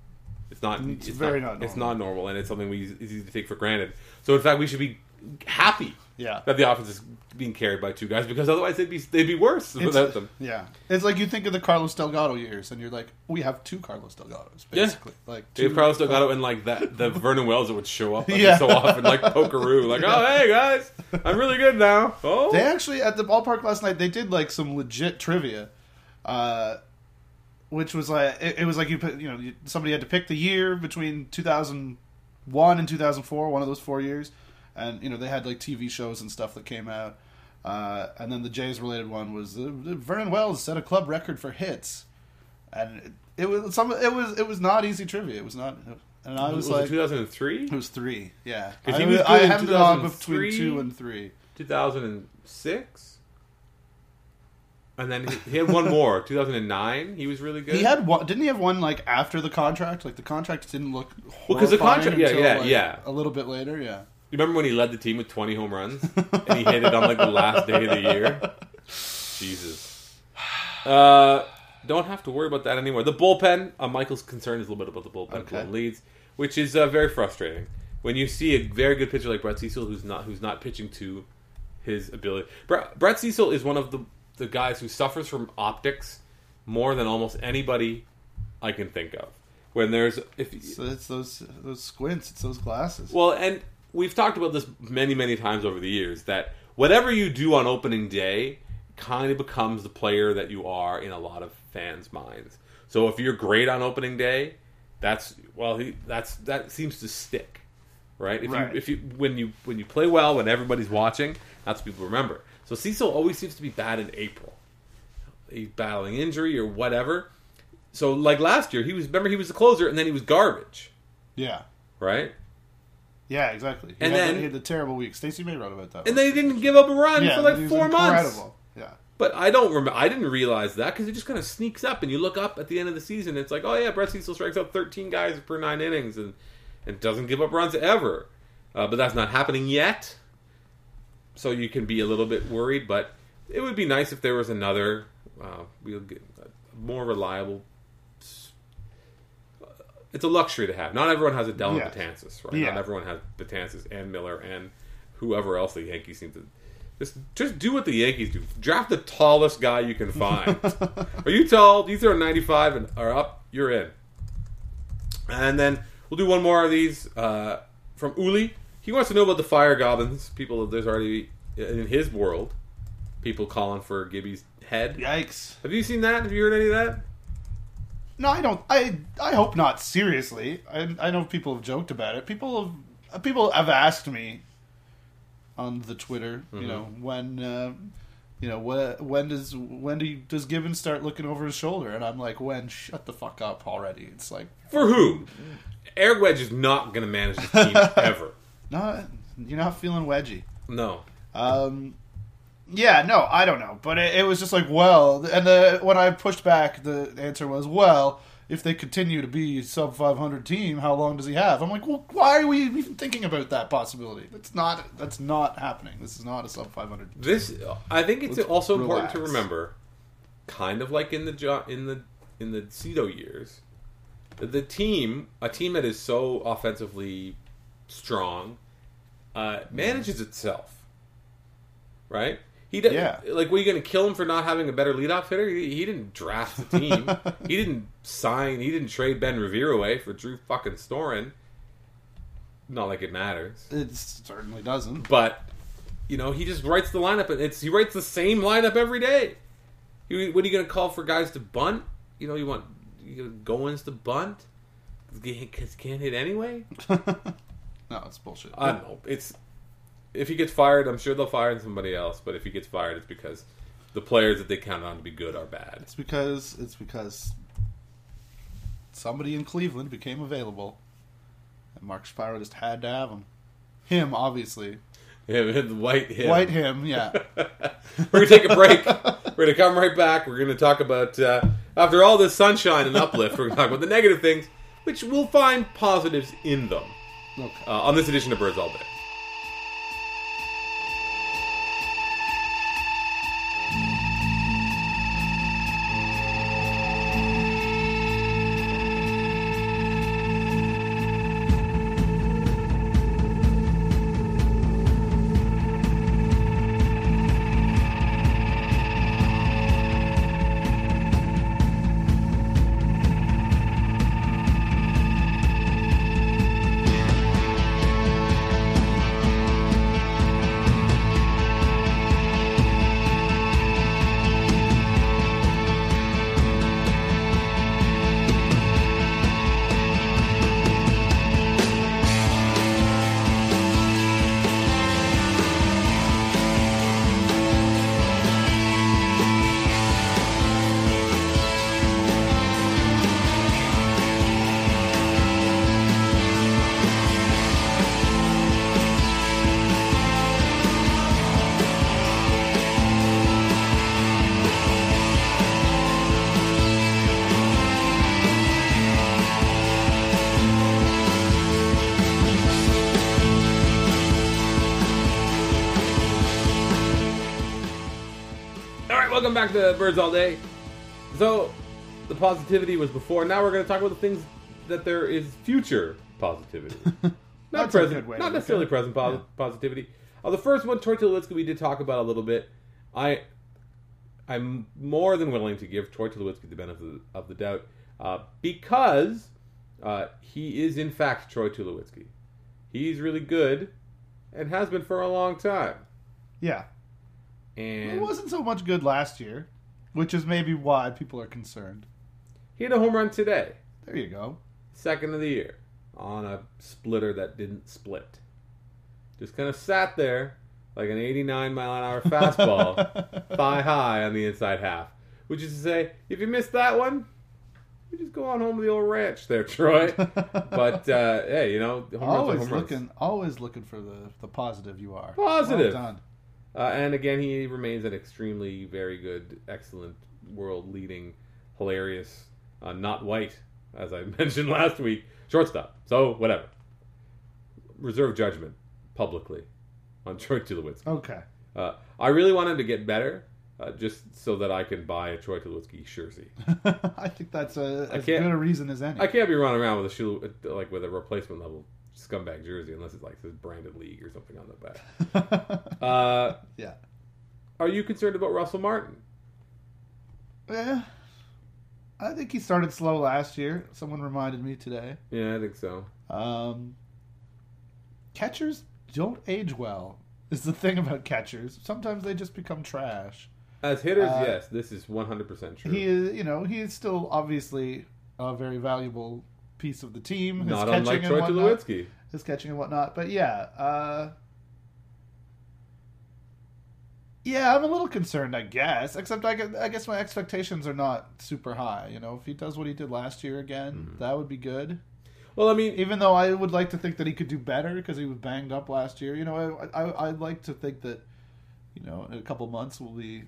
It's not. It's very not It's normal. not normal, and it's something we it's easy to take for granted. So in fact, we should be happy Yeah. that the offense is being carried by two guys because otherwise they'd be they'd be worse It's- without them. Yeah, it's like you think of the Carlos Delgado years, and you're like, we have two Carlos Delgados, Yeah. basically. Like Dave two, Carlos Delgado and like that the (laughs) Vernon Wells that would show up every Yeah. so often, like Pokeroo, like, oh hey guys, I'm really good now. Oh, They actually at the ballpark last night. They did like some legit trivia, uh, which was like it, it was like you put you know you, somebody had to pick the year between 2001 and 2004, one of those four years, and you know they had like TV shows and stuff that came out. Uh, and then the Jays related one was uh, Vernon Wells set a club record for hits, and it, it was some it was it was not easy trivia. It was not, and I was, was like, 2003, it was three, yeah. I, he was I good in had it on between two and three. 2006, and then he, he had one more, (laughs) 2009. He was really good. He had one. Didn't he have one like after the contract? Like the contract didn't look. Well, 'cause the contract- yeah, yeah, like, yeah. A little bit later, yeah. You remember when he led the team with 20 home runs and he hit it on like the last day of the year? Jesus. Uh, don't have to worry about that anymore. The bullpen, uh, Michael's concern is a little bit about the bullpen Okay. leads, which is uh, very frustrating. When you see a very good pitcher like Brett Cecil who's not who's not pitching to his ability. Brett, Brett Cecil is one of the the guys who suffers from optics more than almost anybody I can think of. When there's if So it's those those squints. It's those glasses. well, and we've talked about this many, many times over the years that whatever you do on opening day kind of becomes the player that you are in a lot of fans' minds. So if you're great on opening day, that's well, he, that's that seems to stick, right? If Right. you if you when you when you play well when everybody's watching, that's what people remember. So Cecil always seems to be bad in April. He's battling injury or whatever. So like last year, he was remember he was the closer and then he was garbage, yeah, right? Yeah, exactly. He And had, then- the, he had the terrible week. Stacy May wrote about that. And they didn't give up a run yeah, for like four months. incredible. Yeah, But I don't remember. I didn't realize that because it just kind of sneaks up, and you look up at the end of the season. It's like, oh yeah, Brett Cecil strikes out 13 guys per nine innings, and and doesn't give up runs ever. Uh, but that's not happening yet. So you can be a little bit worried, but it would be nice if there was another, uh, we'll get a more reliable. It's a luxury to have. Not everyone has a Dellin Yes. Betances, right? Yeah. Not everyone has Betances and Miller and whoever else the Yankees seem to. Just, just do what the Yankees do. Draft the tallest guy you can find. (laughs) Are you tall? You throw 95 and are up, you're in. And then we'll do one more of these uh, from Uli. He wants to know about the fire goblins. People, there's already in his world people calling for Gibby's head. Yikes! Have you seen that? Have you heard any of that? No, I don't. I I hope not. Seriously, I I know people have joked about it. People have people have asked me on the Twitter. Mm-hmm. You know when. Uh, you know when, when does when do you, does Gibbons start looking over his shoulder? And I'm like, when? Shut the fuck up already! It's like, For who? Eric Wedge is not going to manage this team (laughs) ever. no, you're not feeling wedgy. No. Um, yeah, no, I don't know, but it, it was just like, well, and the when I pushed back, the answer was, well, if they continue to be sub 500 team, how long does he have? I'm like, well, why are we even thinking about that possibility? That's not that's not happening. This is not a sub 500. This, I think it's Let's also important to remember, kind of like in the in the in the Cito years, the team, a team that is so offensively strong, uh, manages itself. Right? He did, Yeah. Like, were you going to kill him for not having a better leadoff hitter? He, he didn't draft the team. (laughs) he didn't sign. He didn't trade Ben Revere away for Drew fucking Storen. Not like it matters. It certainly doesn't. But you know, he just writes the lineup. and It's he writes the same lineup every day. You, what are you going to call for guys to bunt? You know, you want you gonna go ins to bunt because can't hit anyway. (laughs) No, it's bullshit. I don't know. It's if he gets fired, I'm sure they'll fire somebody else. But if he gets fired, it's because the players that they counted on to be good are bad. It's because it's because somebody in Cleveland became available, and Mark Shapiro just had to have him. Him, obviously. Him, white him. White him, yeah. (laughs) We're gonna take a break. we're gonna come right back. We're gonna talk about uh, after all this sunshine and uplift. We're gonna talk about the negative things, which we'll find positives in them Okay. uh, on this edition of Birds All Day. Welcome back to Birds All Day. So, the positivity was before. Now we're going to talk about the things that there is future positivity. (laughs) Not present, not necessarily present positivity. Uh, the first one, Troy Tulowitzki, we did talk about a little bit. I, I'm more than willing to give Troy Tulowitzki the benefit of the, of the doubt uh, because uh, he is in fact Troy Tulowitzki. He's really good and has been for a long time. Yeah. And It wasn't so much good last year, which is maybe why people are concerned. he hit a home run today. There you go. second of the year on a splitter that didn't split. Just kind of sat there like an 89 mile an hour fastball, (laughs) thigh high on the inside half. Which is to say, if you missed that one, you just go on home to the old ranch there, Troy. (laughs) but uh, hey, you know, home runs are always looking, always looking for the the positive. You are Positive. Well done. Uh, and again, he remains an extremely very good, excellent, world leading, hilarious, uh, not white, as I (laughs) mentioned last week, shortstop. So, whatever. Reserve judgment publicly on (laughs) Troy Tulowitzki. Okay. Uh, I really want him to get better, uh, just so that I can buy a Troy Tulowitzki jersey. (laughs) I think that's a, as good a reason as any. I can't be running around with a shoe like with a replacement level scumbag jersey unless it's like this branded league or something on the back. (laughs) Uh, yeah. are you concerned about Russell Martin? Yeah. I think he started slow last year. Someone reminded me today. Yeah, I think so. Um, catchers don't age well. Is the thing about catchers. Sometimes they just become trash. As hitters, Uh, yes, this is one hundred percent true. He is, you know, he is still obviously a very valuable piece of the team. His Not catching unlike and Troy. Tulowitzki. his catching and whatnot. But yeah, uh, yeah, I'm a little concerned, I guess. Except I, I guess my expectations are not super high. You know, if he does what he did last year again, Mm-hmm. that would be good. Well, I mean, Even though I would like to think that he could do better because he was banged up last year. You know, I, I I'd like to think that, you know, in a couple months we'll be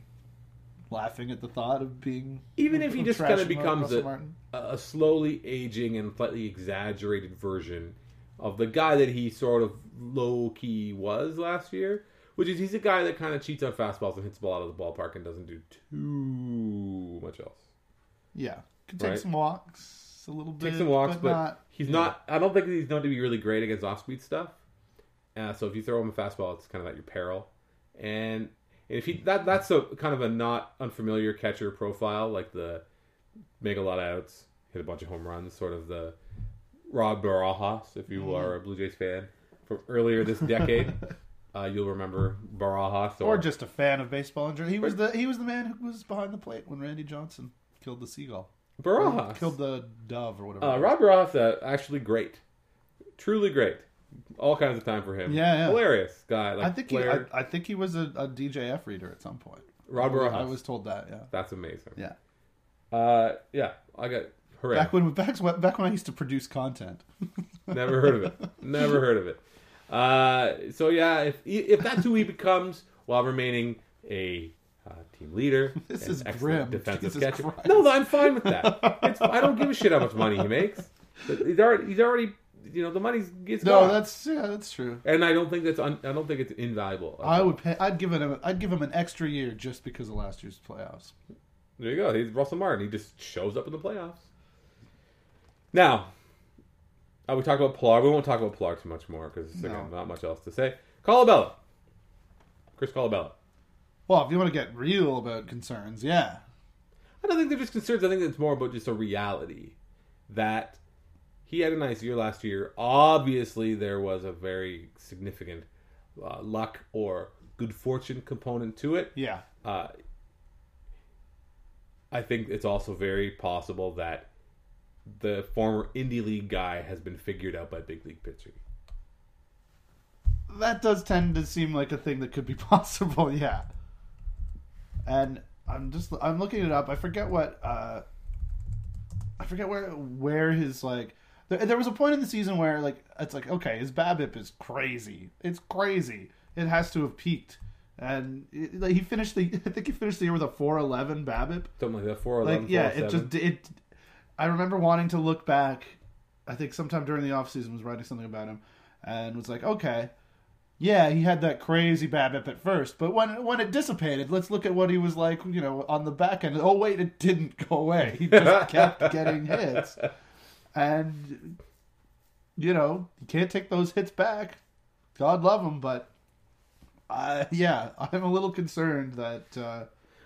laughing at the thought of being even if he just kind of becomes a, a slowly aging and slightly exaggerated version of the guy that he sort of low key was last year, which is he's a guy that kind of cheats on fastballs and hits the ball out of the ballpark and doesn't do too much else. Yeah, could take Right. some walks a little bit. Take some walks, but, not. he's yeah. not. I don't think he's known to be really great against off speed stuff. Uh, so if you throw him a fastball, it's kind of at your peril. And if he that that's a kind of a not unfamiliar catcher profile, like the make a lot of outs, hit a bunch of home runs, sort of the Rod Barajas, if you are a Blue Jays fan from earlier this decade. (laughs) Uh, you'll remember Barajas or just a fan of baseball in general. He was the he was the man who was behind the plate when Randy Johnson killed the seagull, Barajas. killed the dove or whatever. Uh, Rod Barajas, uh, actually great, truly great. All kinds of time for him. Yeah, yeah. hilarious guy. Like I think he, I, I think he was a, a DJF reader at some point. Rob I was- Rojas. I was told that. Yeah, That's amazing. yeah. Uh, yeah, I got hooray. Back when back, back when I used to produce content. (laughs) Never heard of it. Never heard of it. Uh, so yeah, if if that's who he becomes while remaining a uh, team leader, (laughs) This is grim. defensive Jesus catcher. Christ. No, I'm fine with that. It's, I don't give a shit how much money he makes. He's already, he's already, you know, the money's gets No, gone. that's yeah, that's true. and I don't think that's un, I don't think it's invaluable. I would pay. I'd give him. I'd give him an extra year just because of last year's playoffs. There you go. He's Russell Martin. He just shows up in the playoffs. Now, uh, we talk about Pilar. We won't talk about Pilar too much more because again, not much else to say. Colabello, Chris Colabello. Well, if you want to get real about concerns, yeah, I don't think they're just concerns. I think it's more about just a reality that he had a nice year last year. Obviously, there was a very significant uh, luck or good fortune component to it. yeah, Uh, I think it's also very possible that the former indie league guy has been figured out by big league pitching. that does tend to seem like a thing that could be (laughs) possible. Yeah, and I'm just I'm looking it up. I forget what uh, I forget where where his like. There, there was a point in the season where like it's like okay, his BABIP is crazy. It's crazy. It has to have peaked, and it, like, he finished the. (laughs) I think he finished the year with a 411 BABIP. Something like that. 411. like yeah it just oh it i remember wanting to look back i think sometime during the off season was writing something about him and was like okay yeah he had that crazy babip at first but when when it dissipated let's look at what he was like you know on the back end oh wait it didn't go away he just (laughs) kept getting hits and you know you can't take those hits back god love him but uh, yeah (laughs) i'm a little concerned that uh,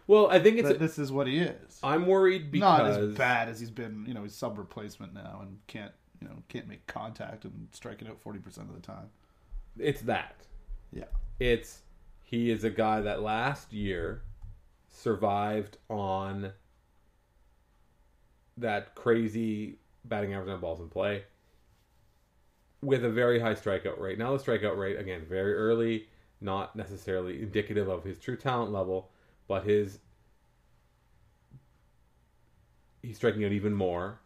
Well, I think it's. that this is what he is I'm worried because not as bad as he's been. You know, he's sub replacement now and can't you know can't make contact and strike it out forty percent of the time. it's that. Yeah, It's he is a guy that last year survived on that crazy batting average on balls in play with a very high strikeout rate. Now the strikeout rate again very early, not necessarily indicative of his true talent level, but his he's striking out even more.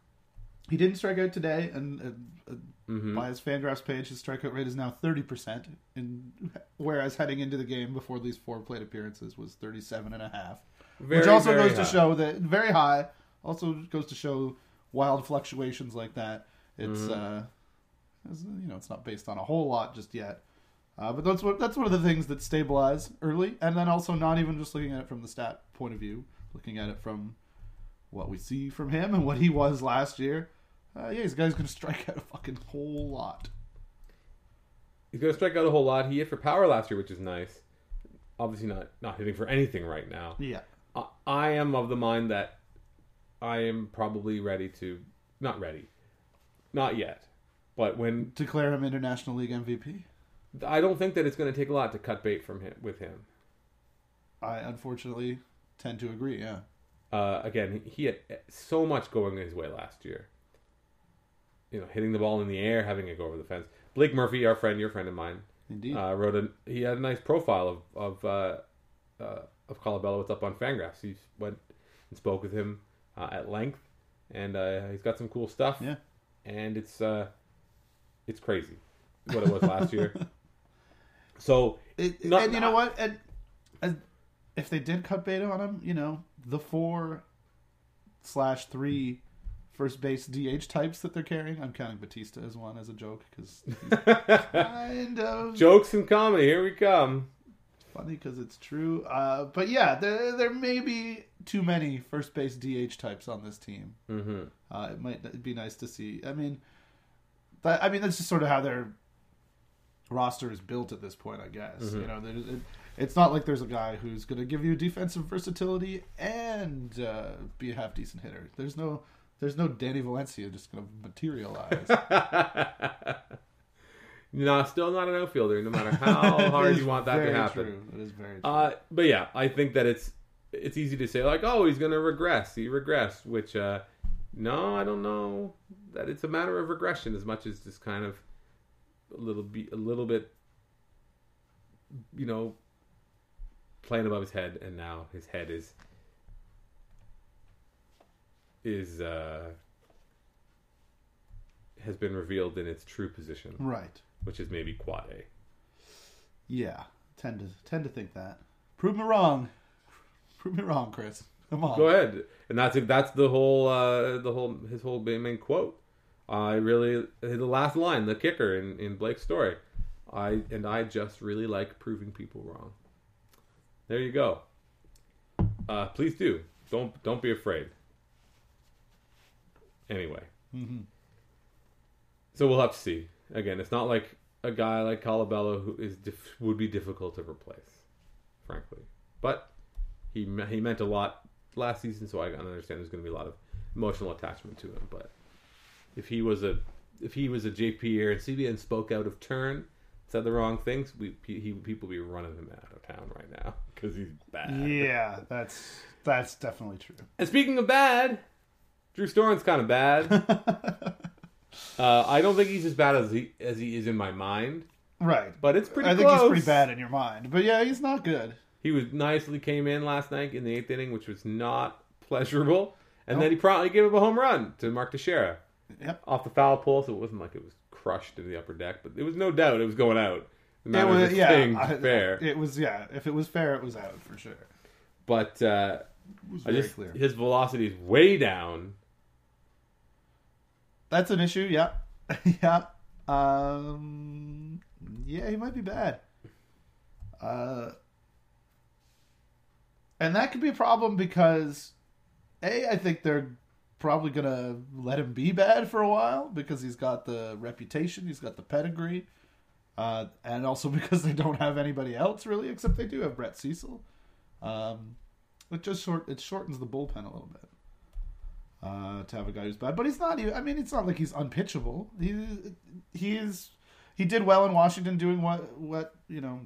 he didn't strike out today, and uh, uh, Mhm. by his Fangraphs page, his strikeout rate is now thirty percent. In whereas heading into the game before these four plate appearances was thirty-seven and a half, Very, which also goes to show that very high. Also goes to show wild fluctuations like that. It's Mm-hmm. uh, it's, you know, it's not based on a whole lot just yet. Uh, but that's what that's one of the things that stabilize early, and then also not even just looking at it from the stat point of view, looking at it from what we see from him and what he was last year. Uh, yeah, this guy's gonna strike out a fucking whole lot. He's going to strike out a whole lot. He hit for power last year, which is nice. Obviously, not not hitting for anything right now. Yeah, I, I am of the mind that I am probably ready to, not ready, not yet, but when declare him international league MVP. I don't think that it's going to take a lot to cut bait from him with him. I unfortunately tend to agree. Yeah, Uh, again, he had so much going his way last year. You know, hitting the ball in the air, having it go over the fence. Blake Murphy, our friend, your friend of mine, indeed. uh, wrote a. He had a nice profile of of uh, uh, of Colabello. What's up on Fangraphs? He went and spoke with him uh, at length, and uh, he's got some cool stuff. Yeah. and it's uh, it's crazy what it was last year. (laughs) So It, Not- and you know what? And, and if they did cut bait on him, you know, the four slash three first base DH types that they're carrying, I'm counting Bautista as one as a joke because (laughs) kind of jokes and comedy, here we come. Funny because it's true. Uh, but yeah, there there may be too many first base DH types on this team. hmm Uh, it might be nice to see. I mean, that, I mean that's just sort of how their roster is built at this point. I guess Mm-hmm. you know, it, it's not like there's a guy who's going to give you defensive versatility and uh, be a half decent hitter. There's no, there's no Danny Valencia just going to materialize. (laughs) no, still not an outfielder, no matter (laughs) how hard you want that to happen. True. It is very true. Uh, but yeah, I think that it's it's easy to say like, oh, he's going to regress. He regressed, which uh, no, I don't know that it's a matter of regression as much as just kind of a little bit, a little bit, you know, playing above his head, and now his head is is uh, has been revealed in its true position, right. Which is maybe quad A. Yeah. Tend to tend to think that. Prove me wrong. Prove me wrong, Chris. Come on. Go ahead, and that's that's the whole uh, the whole his whole main quote. I really the last line, the kicker in in Blake's story. I and I just really like proving people wrong. There you go. Uh, please do don't don't be afraid. Anyway, Mm-hmm. so we'll have to see. Again, it's not like a guy like Colabello who is dif- would be difficult to replace, frankly. But he me- he meant a lot last season, so I understand there's going to be a lot of emotional attachment to him. But if he was a if he was a JP Arencibia spoke out of turn, said the wrong things, we he, people be running him out of town right now (laughs) because he's bad. Yeah, that's that's definitely true. And speaking of bad, Drew Storen's kind of bad. (laughs) uh, I don't think he's as bad as he as he is in my mind, Right. but it's pretty. I think he's pretty bad in your mind. But yeah, he's not good. He was nicely came in last night in the eighth inning, which was not pleasurable, and Nope. then he promptly gave up a home run to Mark Teixeira Yep. off the foul pole. So it wasn't like it was crushed in the upper deck, but there was no doubt it was going out. It was, yeah, thing I- fair, It was yeah. If it was fair, it was out for sure. But uh, was I very just clear. his velocity is way down. That's an issue. Yeah, (laughs) yeah. Um, yeah, he might be bad. Uh, and that could be a problem because, a, I think they're probably gonna let him be bad for a while because he's got the reputation, he's got the pedigree, uh, and also (laughs) because they don't have anybody else really, except they do have Brett Cecil. Um, it just short it shortens the bullpen a little bit uh, to have a guy who's bad. But he's not even. I mean, it's not like he's unpitchable. He he is. He did well in Washington, doing what what you know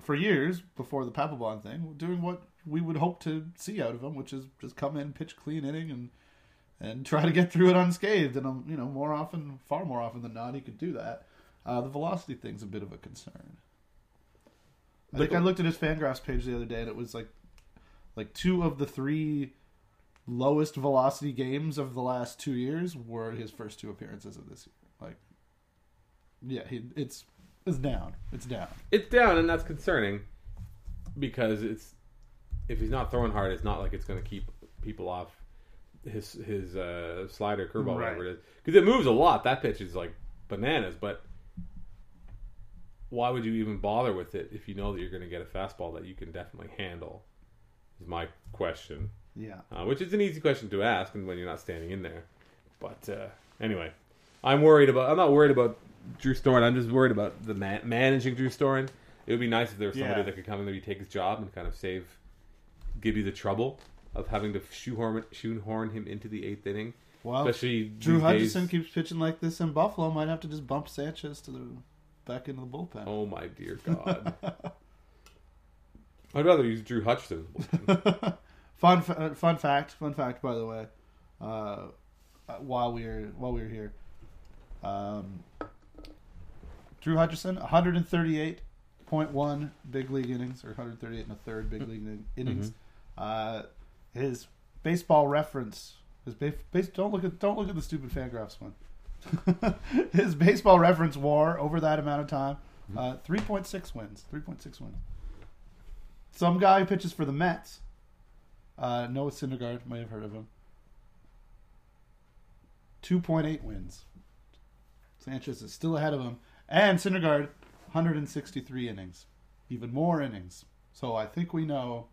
for years before the Papelbon thing, doing what we would hope to see out of him, which is just come in, pitch clean inning, and and (laughs) try to get through it unscathed. And um, you know, more often, far more often than not, he could do that. Uh, the velocity thing's a bit of a concern. I think I looked at his Fangraphs page the other day, and it was like, like two of the three lowest velocity games of the last two years were his first two appearances of this year. Like, yeah, he, it's it's down. It's down. It's down, and that's concerning because it's if he's not throwing hard, it's not like it's going to keep people off his his uh, slider, curveball, Right. whatever it is, because it moves a lot. That pitch is like bananas, but. Why would you even bother with it if you know that you're going to get a fastball that you can definitely handle? Is my question. Yeah. uh, which is an easy question to ask, and when you're not standing in there. But uh, anyway, I'm worried about. I'm not worried about Drew Storen. I'm just worried about the man- managing Drew Storen. It would be nice if there was somebody Yeah. that could come and maybe take his job and kind of save Gibby the trouble of having to shoehorn shoehorn him into the eighth inning, Well, especially Drew days- Hutchison keeps pitching like this in Buffalo. Might have to just bump Sanchez to the back into the bullpen. Oh my dear (laughs) God! I'd rather use Drew Hutchison. (laughs) as a bullpen. Fun, uh, fun fact. Fun fact, by the way. Uh, uh, while we were while we were here, um, Drew Hutchison, 138.1 big league innings, or 138 and a third big league in- innings. Uh, his baseball reference. His base, base, don't look at don't look at the stupid Fangraphs one. (laughs) his baseball reference WAR over that amount of time, uh, 3.6 wins. 3.6 wins. Some guy who pitches for the Mets. Uh, Noah Syndergaard, might have heard of him. 2.8 wins. Sanchez is still ahead of him. And Syndergaard, 163 innings. Even more innings. So I think we know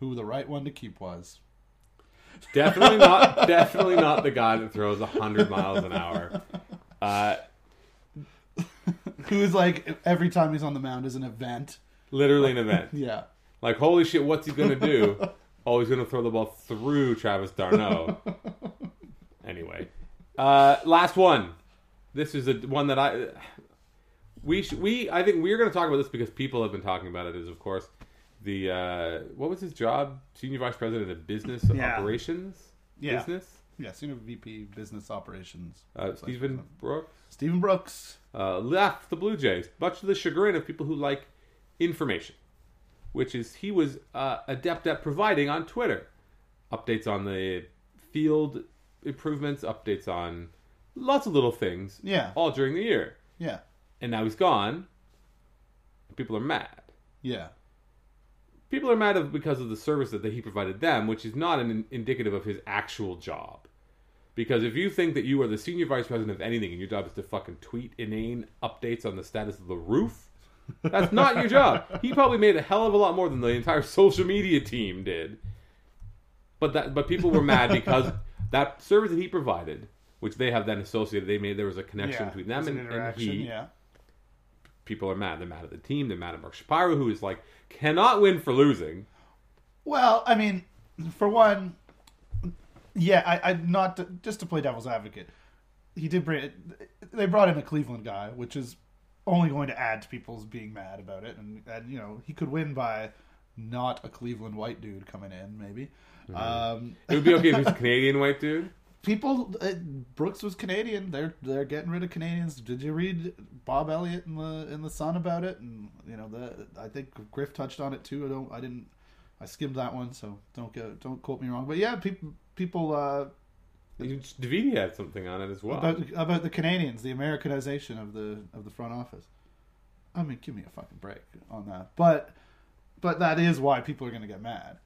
who the right one to keep was. definitely not. Definitely not the guy that throws hundred miles an hour. Uh, (laughs) Who's like, every time he's on the mound is an event. literally an event. (laughs) Yeah. Like, holy shit, what's he gonna do? (laughs) oh, he's gonna throw the ball through Travis d'Arnaud. (laughs) anyway, uh, last one. This is a one that I we sh- we I think we're gonna talk about this because people have been talking about it. Is of course the uh, what was his job? Senior vice president of business Yeah. operations. Yeah. Business. Yeah, senior VP business operations. Uh, Stephen Brooks. Stephen Brooks. uh, left the Blue Jays, much to the chagrin of people who like information, which is he was uh, adept at providing on Twitter updates on the field improvements, updates on lots of little things, Yeah. all during the year. Yeah. And now he's gone. People are mad. Yeah. People are mad of- because of the service that he provided them, which is not an indicative of his actual job. Because if you think that you are the senior vice president of anything and your job is to fucking tweet inane updates on the status of the roof, that's not your job. He probably made a hell of a lot more than the entire social media team did. But that but people were mad because that service that he provided, which they have then associated, they made there was a connection Yeah. between them It's an and, and interaction, he Yeah. people are mad. They're mad at the team. They're mad at Mark Shapiro, who is like cannot win for losing. Well, I mean, for one, yeah, I, I not to, just to play devil's advocate. He did bring. They brought in a Cleveland guy, which is only going to add to people's being mad about it, and and you know he could win by not a Cleveland white dude coming in, maybe. Um, It would be okay if he was a (laughs) Canadian white dude. people, uh, Brooks was Canadian. They're they're getting rid of Canadians. Did you read Bob Elliott in the in the Sun about it? And you know, the I think Griff touched on it too. I don't. I didn't. I skimmed that one, so don't get don't quote me wrong. But yeah, people people uh, Davidi had something on it as well. about about the Canadians, the Americanization of the of the front office. I mean, give me a fucking break on that. But but that is why people are going to get mad.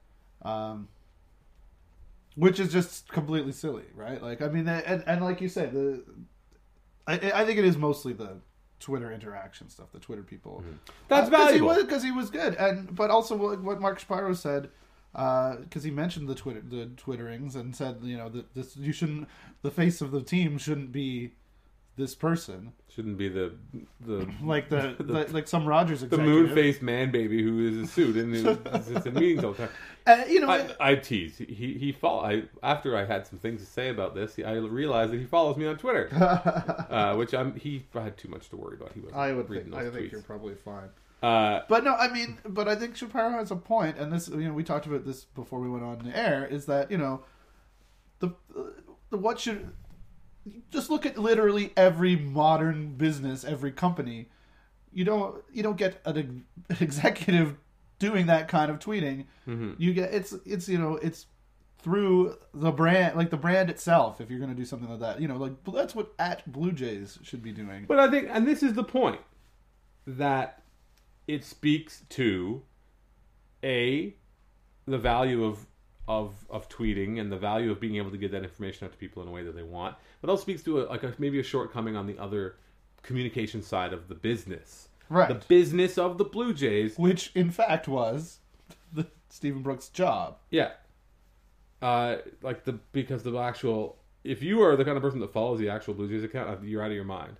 Um, which is just completely silly, right? Like, I mean, and, and like you said, the I, I think it is mostly the Twitter interaction stuff, the Twitter people. That's because valuable. he was because he was good, and but also what, what Mark Shapiro said because he mentioned the Twitter the Twitterings and said you know that this you shouldn't the face of the team shouldn't be this person Shouldn't be the the (laughs) like the, (laughs) The- the like some Rogers the moon faced man baby who is a suit and is it's in meetings all the time. (laughs) Uh, you know, I, I tease. He he follow. I after I had some things to say about this, I realized that he follows me on Twitter, uh, which I'm. He had too much to worry about. He wasn't I would reading think I those think tweets. you're probably fine. Uh, But no, I mean, but I think Shapiro has a point, and this, you know, we talked about this before we went on the air. Is that you know, the the what should just look at literally every modern business, every company. You don't you don't get an ex- (laughs) executive doing that kind of tweeting. mhm. You get it's it's you know it's through the brand, like the brand itself. If you're going to do something like that, you know, like that's what at Blue Jays should be doing. But I think, and this is the point, that it speaks to a the value of of of tweeting and the value of being able to get that information out to people in a way that they want. But also speaks to a, like a, maybe a shortcoming on the other communication side of the business, Right. The business of the Blue Jays. Which, in fact, was the Stephen Brooks' job. Yeah, uh, like the because the actual if you are the kind of person that follows the actual Blue Jays account, uh, you're out of your mind.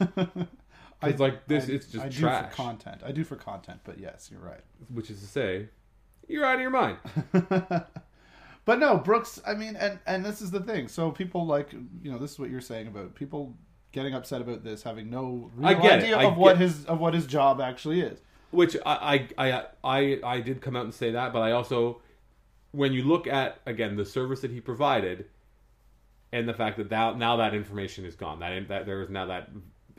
(laughs) It's like this, I, it's just trash. I do for content. I do for content, but yes, you're right. Which is to say, you're out of your mind. (laughs) But no, Brooks. I mean, and and this is the thing. So people like you know this is what you're saying about people getting upset about this, having no real I idea I of what his of what his job actually is. Which I, I I I I did come out and say that, but I also, when you look at again the service that he provided, and the fact that that now that information is gone, that that there is now that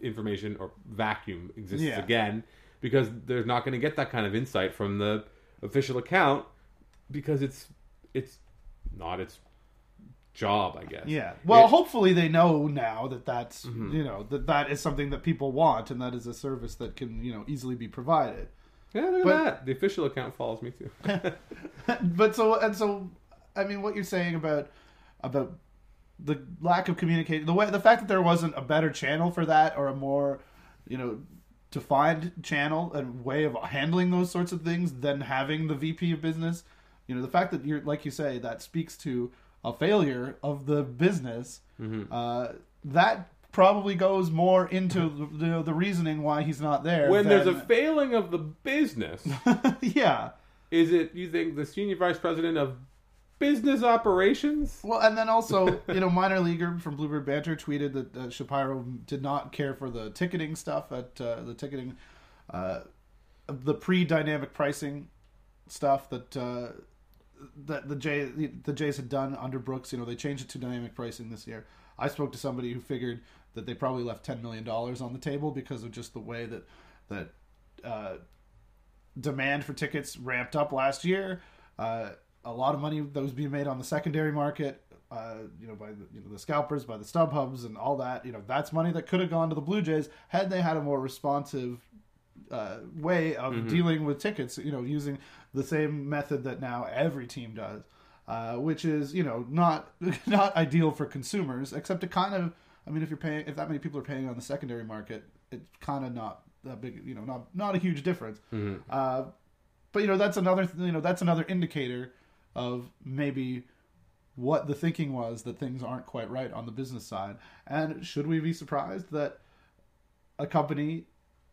information or vacuum exists Yeah. again, because they're not going to get that kind of insight from the official account because it's it's not its job, I guess. Yeah. Well, It- hopefully they know now that that's Mm-hmm. you know that that is something that people want, and that is a service that can you know easily be provided. yeah, look at but- that. The official account follows me too. (laughs) but so and so, I mean, what you're saying about about the lack of communication, the way, the fact that there wasn't a better channel for that, or a more, you know, defined channel and way of handling those sorts of things than having the VP of business. You know, the fact that you're like you say that speaks to a failure of the business. Mm-hmm. Uh, that probably goes more into the, the, the reasoning why he's not there. when there's a failing of the business. (laughs) yeah. Is it you think the senior vice president of business operations? Well, and then also, (laughs) you know, minor leaguer from Bluebird Banter tweeted that uh, Shapiro did not care for the ticketing stuff at uh, the ticketing, uh, the pre-dynamic pricing stuff that uh, that the Jay the Jays had done under Brooks. You know, they changed it to dynamic pricing this year. I spoke to somebody who figured that they probably left ten million dollars on the table because of just the way that that uh, demand for tickets ramped up last year. A lot of money that was being made on the secondary market, uh, you know, by the, you know the scalpers, by the stub hubs, and all that. You know, that's money that could have gone to the Blue Jays had they had a more responsive uh, way of dealing with tickets. You know, using the same method that now every team does, uh, which is you know not (laughs) not ideal for consumers, except it kind of. I mean, if you're paying, if that many people are paying on the secondary market, it's kind of not that big. You know, not not a huge difference. Uh, but you know, that's another. You know, that's another indicator of maybe what the thinking was that things aren't quite right on the business side. And should we be surprised that a company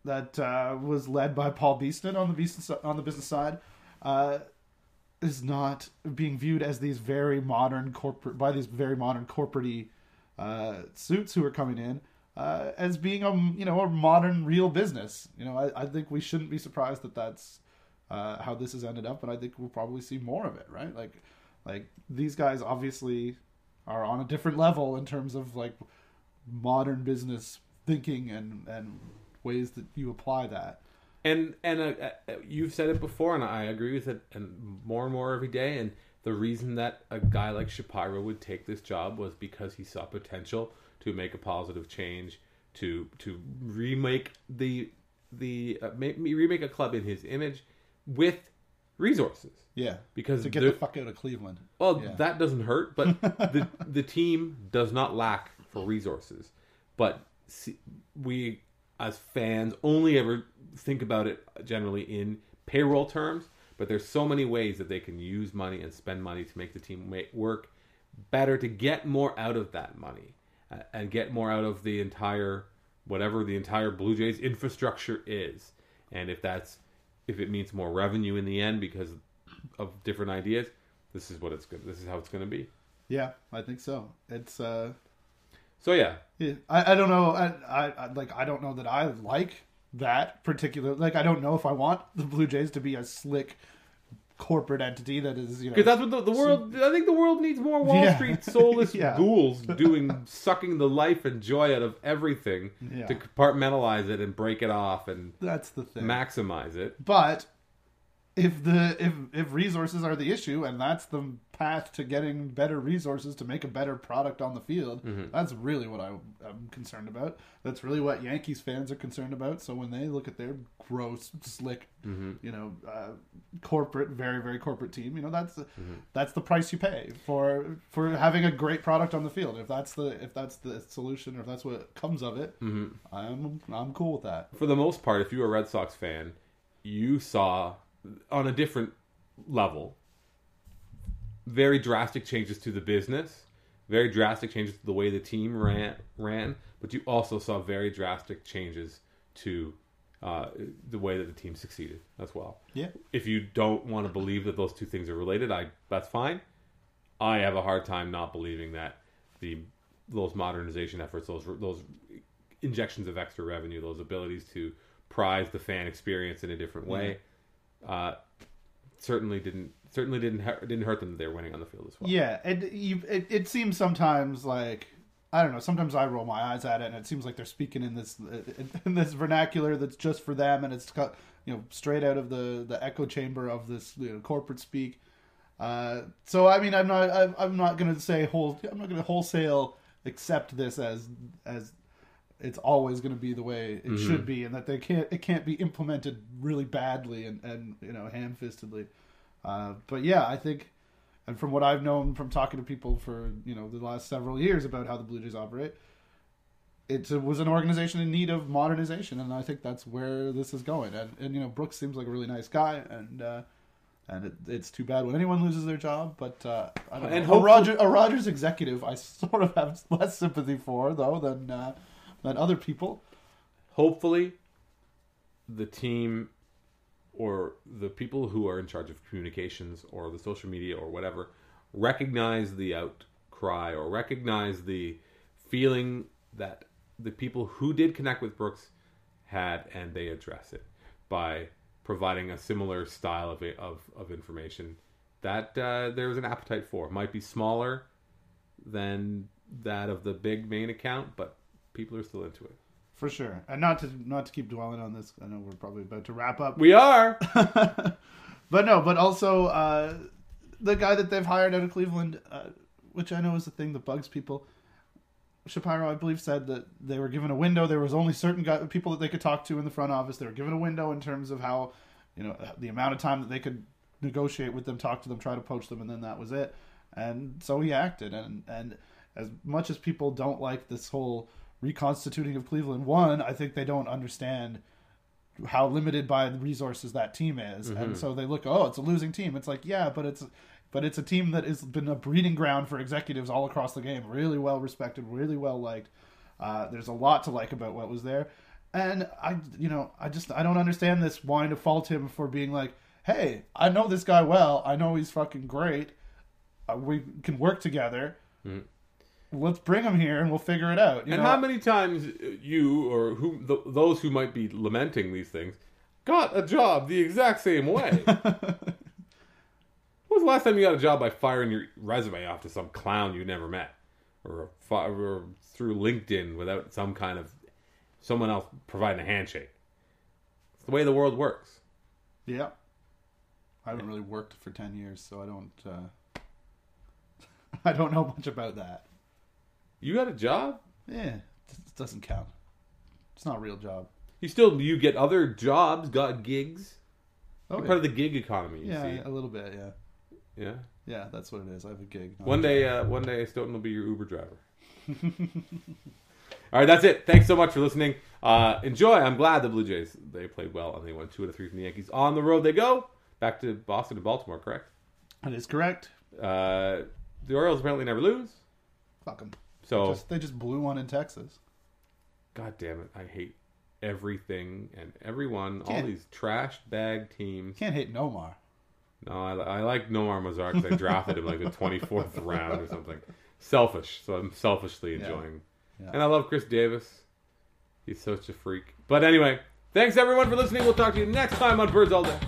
that uh, was led by Paul Beeston on the business on the business side uh, is not being viewed as these very modern corporate by these very modern corporate uh, suits who are coming in uh, as being a you know a modern real business. You know, I, I think we shouldn't be surprised that that's uh, how this has ended up, and I think we'll probably see more of it. Right, like like these guys obviously are on a different level in terms of like modern business thinking and and ways that you apply that. And and uh, uh, you've said it before, and I agree with it, and more and more every day. And the reason that a guy like Shapiro would take this job was because he saw potential to make a positive change, to to remake the the uh, make, remake a club in his image with resources. Yeah, Because to get the fuck out of Cleveland. Well, Yeah. that doesn't hurt, but the the team does not lack for resources. But see, we, as fans, only ever think about it generally in payroll terms. But there's so many ways that they can use money and spend money to make the team work better to get more out of that money uh, and get more out of the entire whatever the entire Blue Jays infrastructure is. And if that's if it means more revenue in the end because of different ideas, this is what it's good. This is how it's going to be. Yeah, I think so. It's uh, So yeah, yeah, I, I don't know. I, I, I like I don't know that I like that particular. Like I don't know if I want the Blue Jays to be a slick corporate entity that is you know because that's what the, the world. I think the world needs more Wall Yeah. Street soulless (laughs) Yeah. ghouls (laughs) doing sucking the life and joy out of everything Yeah. to compartmentalize it and break it off and that's the thing. maximize it. But if the if if resources are the issue and that's the path to getting better resources to make a better product on the field Mm-hmm. that's really what I, i'm concerned about that's really what yankees fans are concerned about so when they look at their gross slick Mm-hmm. you know uh, corporate very very corporate team you know that's Mm-hmm. that's the price you pay for for having a great product on the field if that's the if that's the solution or if that's what comes of it Mm-hmm. i'm i'm cool with that for the most part, if you're a Red Sox fan, you saw on a different level very drastic changes to the business, very drastic changes to the way the team ran, ran but you also saw very drastic changes to uh, the way that the team succeeded as well. yeah If you don't want to believe that those two things are related, I that's fine. I have a hard time not believing that the those modernization efforts, those those injections of extra revenue, those abilities to prize the fan experience in a different way, uh, certainly didn't certainly didn't hurt, didn't hurt them that they're winning on the field as well. Yeah, it, you, it it seems sometimes like I don't know. Sometimes I roll my eyes at it, and it seems like they're speaking in this in this vernacular that's just for them, and it's you know straight out of the the echo chamber of this you know, corporate speak. Uh, so I mean, I'm not I'm, I'm not to say whole I'm not to wholesale accept this as as it's always going to be the way it should be, and that they can't it can't be implemented really badly and and you know ham fistedly. Uh, but yeah, I think, and from what I've known from talking to people for you know the last several years about how the Blue Jays operate, it was an organization in need of modernization, and I think that's where this is going. And, and you know, Brooks seems like a really nice guy, and uh, and it, it's too bad when anyone loses their job. But uh, I don't know. And a, Roger, a Rogers executive, I (laughs) sort of have less sympathy for though than uh, than other people. Hopefully, the team or the people who are in charge of communications or the social media or whatever recognize the outcry or recognize the feeling that the people who did connect with Brooks had and they address it by providing a similar style of of, of information that uh, there was an appetite for. It might be smaller than that of the big main account, but people are still into it. For sure, and not to not to keep dwelling on this. I know we're probably about to wrap up. We are. (laughs) but no, but also uh, the guy that they've hired out of Cleveland, uh, which I know is the thing that bugs people. Shapiro, I believe, said that they were given a window. There was only certain guy, people that they could talk to in the front office. They were given a window in terms of how, you know, the amount of time that they could negotiate with them, talk to them, try to poach them, and then that was it. And so he acted. And and as much as people don't like this whole reconstituting of Cleveland, one, I think they don't understand how limited by the resources that team is, and so they look, oh, it's a losing team. It's like, yeah, but it's but it's a team that has been a breeding ground for executives all across the game, really well respected, really well liked. Uh, there's a lot to like about what was there, and I, you know, I just I don't understand this wanting to fault him for being like, hey, I know this guy well, I know he's fucking great, uh, we can work together. Let's bring him here and we'll figure it out. You And know? how many times you or who th- those who might be lamenting these things got a job the exact same way? (laughs) when was the last time you got a job by firing your resume off to some clown you never met, or, fi- or through LinkedIn without some kind of someone else providing a handshake? It's the way the world works. Yeah. I haven't really worked for 10 years, so I don't uh (laughs) I don't know much about that. You got a job. Yeah, it doesn't count. It's not a real job. You still you get other jobs, got gigs. Oh, You're yeah. part of the gig economy. You yeah, see, a little bit, yeah. yeah. Yeah, that's what it is. I have a gig. One a day, uh, one day, Stoeten will be your Uber driver. (laughs) All right, that's it. Thanks so much for listening. Uh, enjoy. I'm glad the Blue Jays they played well and they won two out of three from the Yankees. On the road they go back to Boston and Baltimore. Correct. That is correct. Uh, the Orioles apparently never lose. Fuck 'em. So, Just, they just blew one in Texas. God damn it, I hate everything and everyone. All Can't- these trash bag teams. Can't hate Nomar. No, I, I like Nomar Mazara because I drafted him like the 24th (laughs) round or something. Selfish, so I'm selfishly Yeah. enjoying. Yeah. And I love Chris Davis. He's such a freak. But anyway, thanks everyone for listening. We'll talk to you next time on Birds All Day.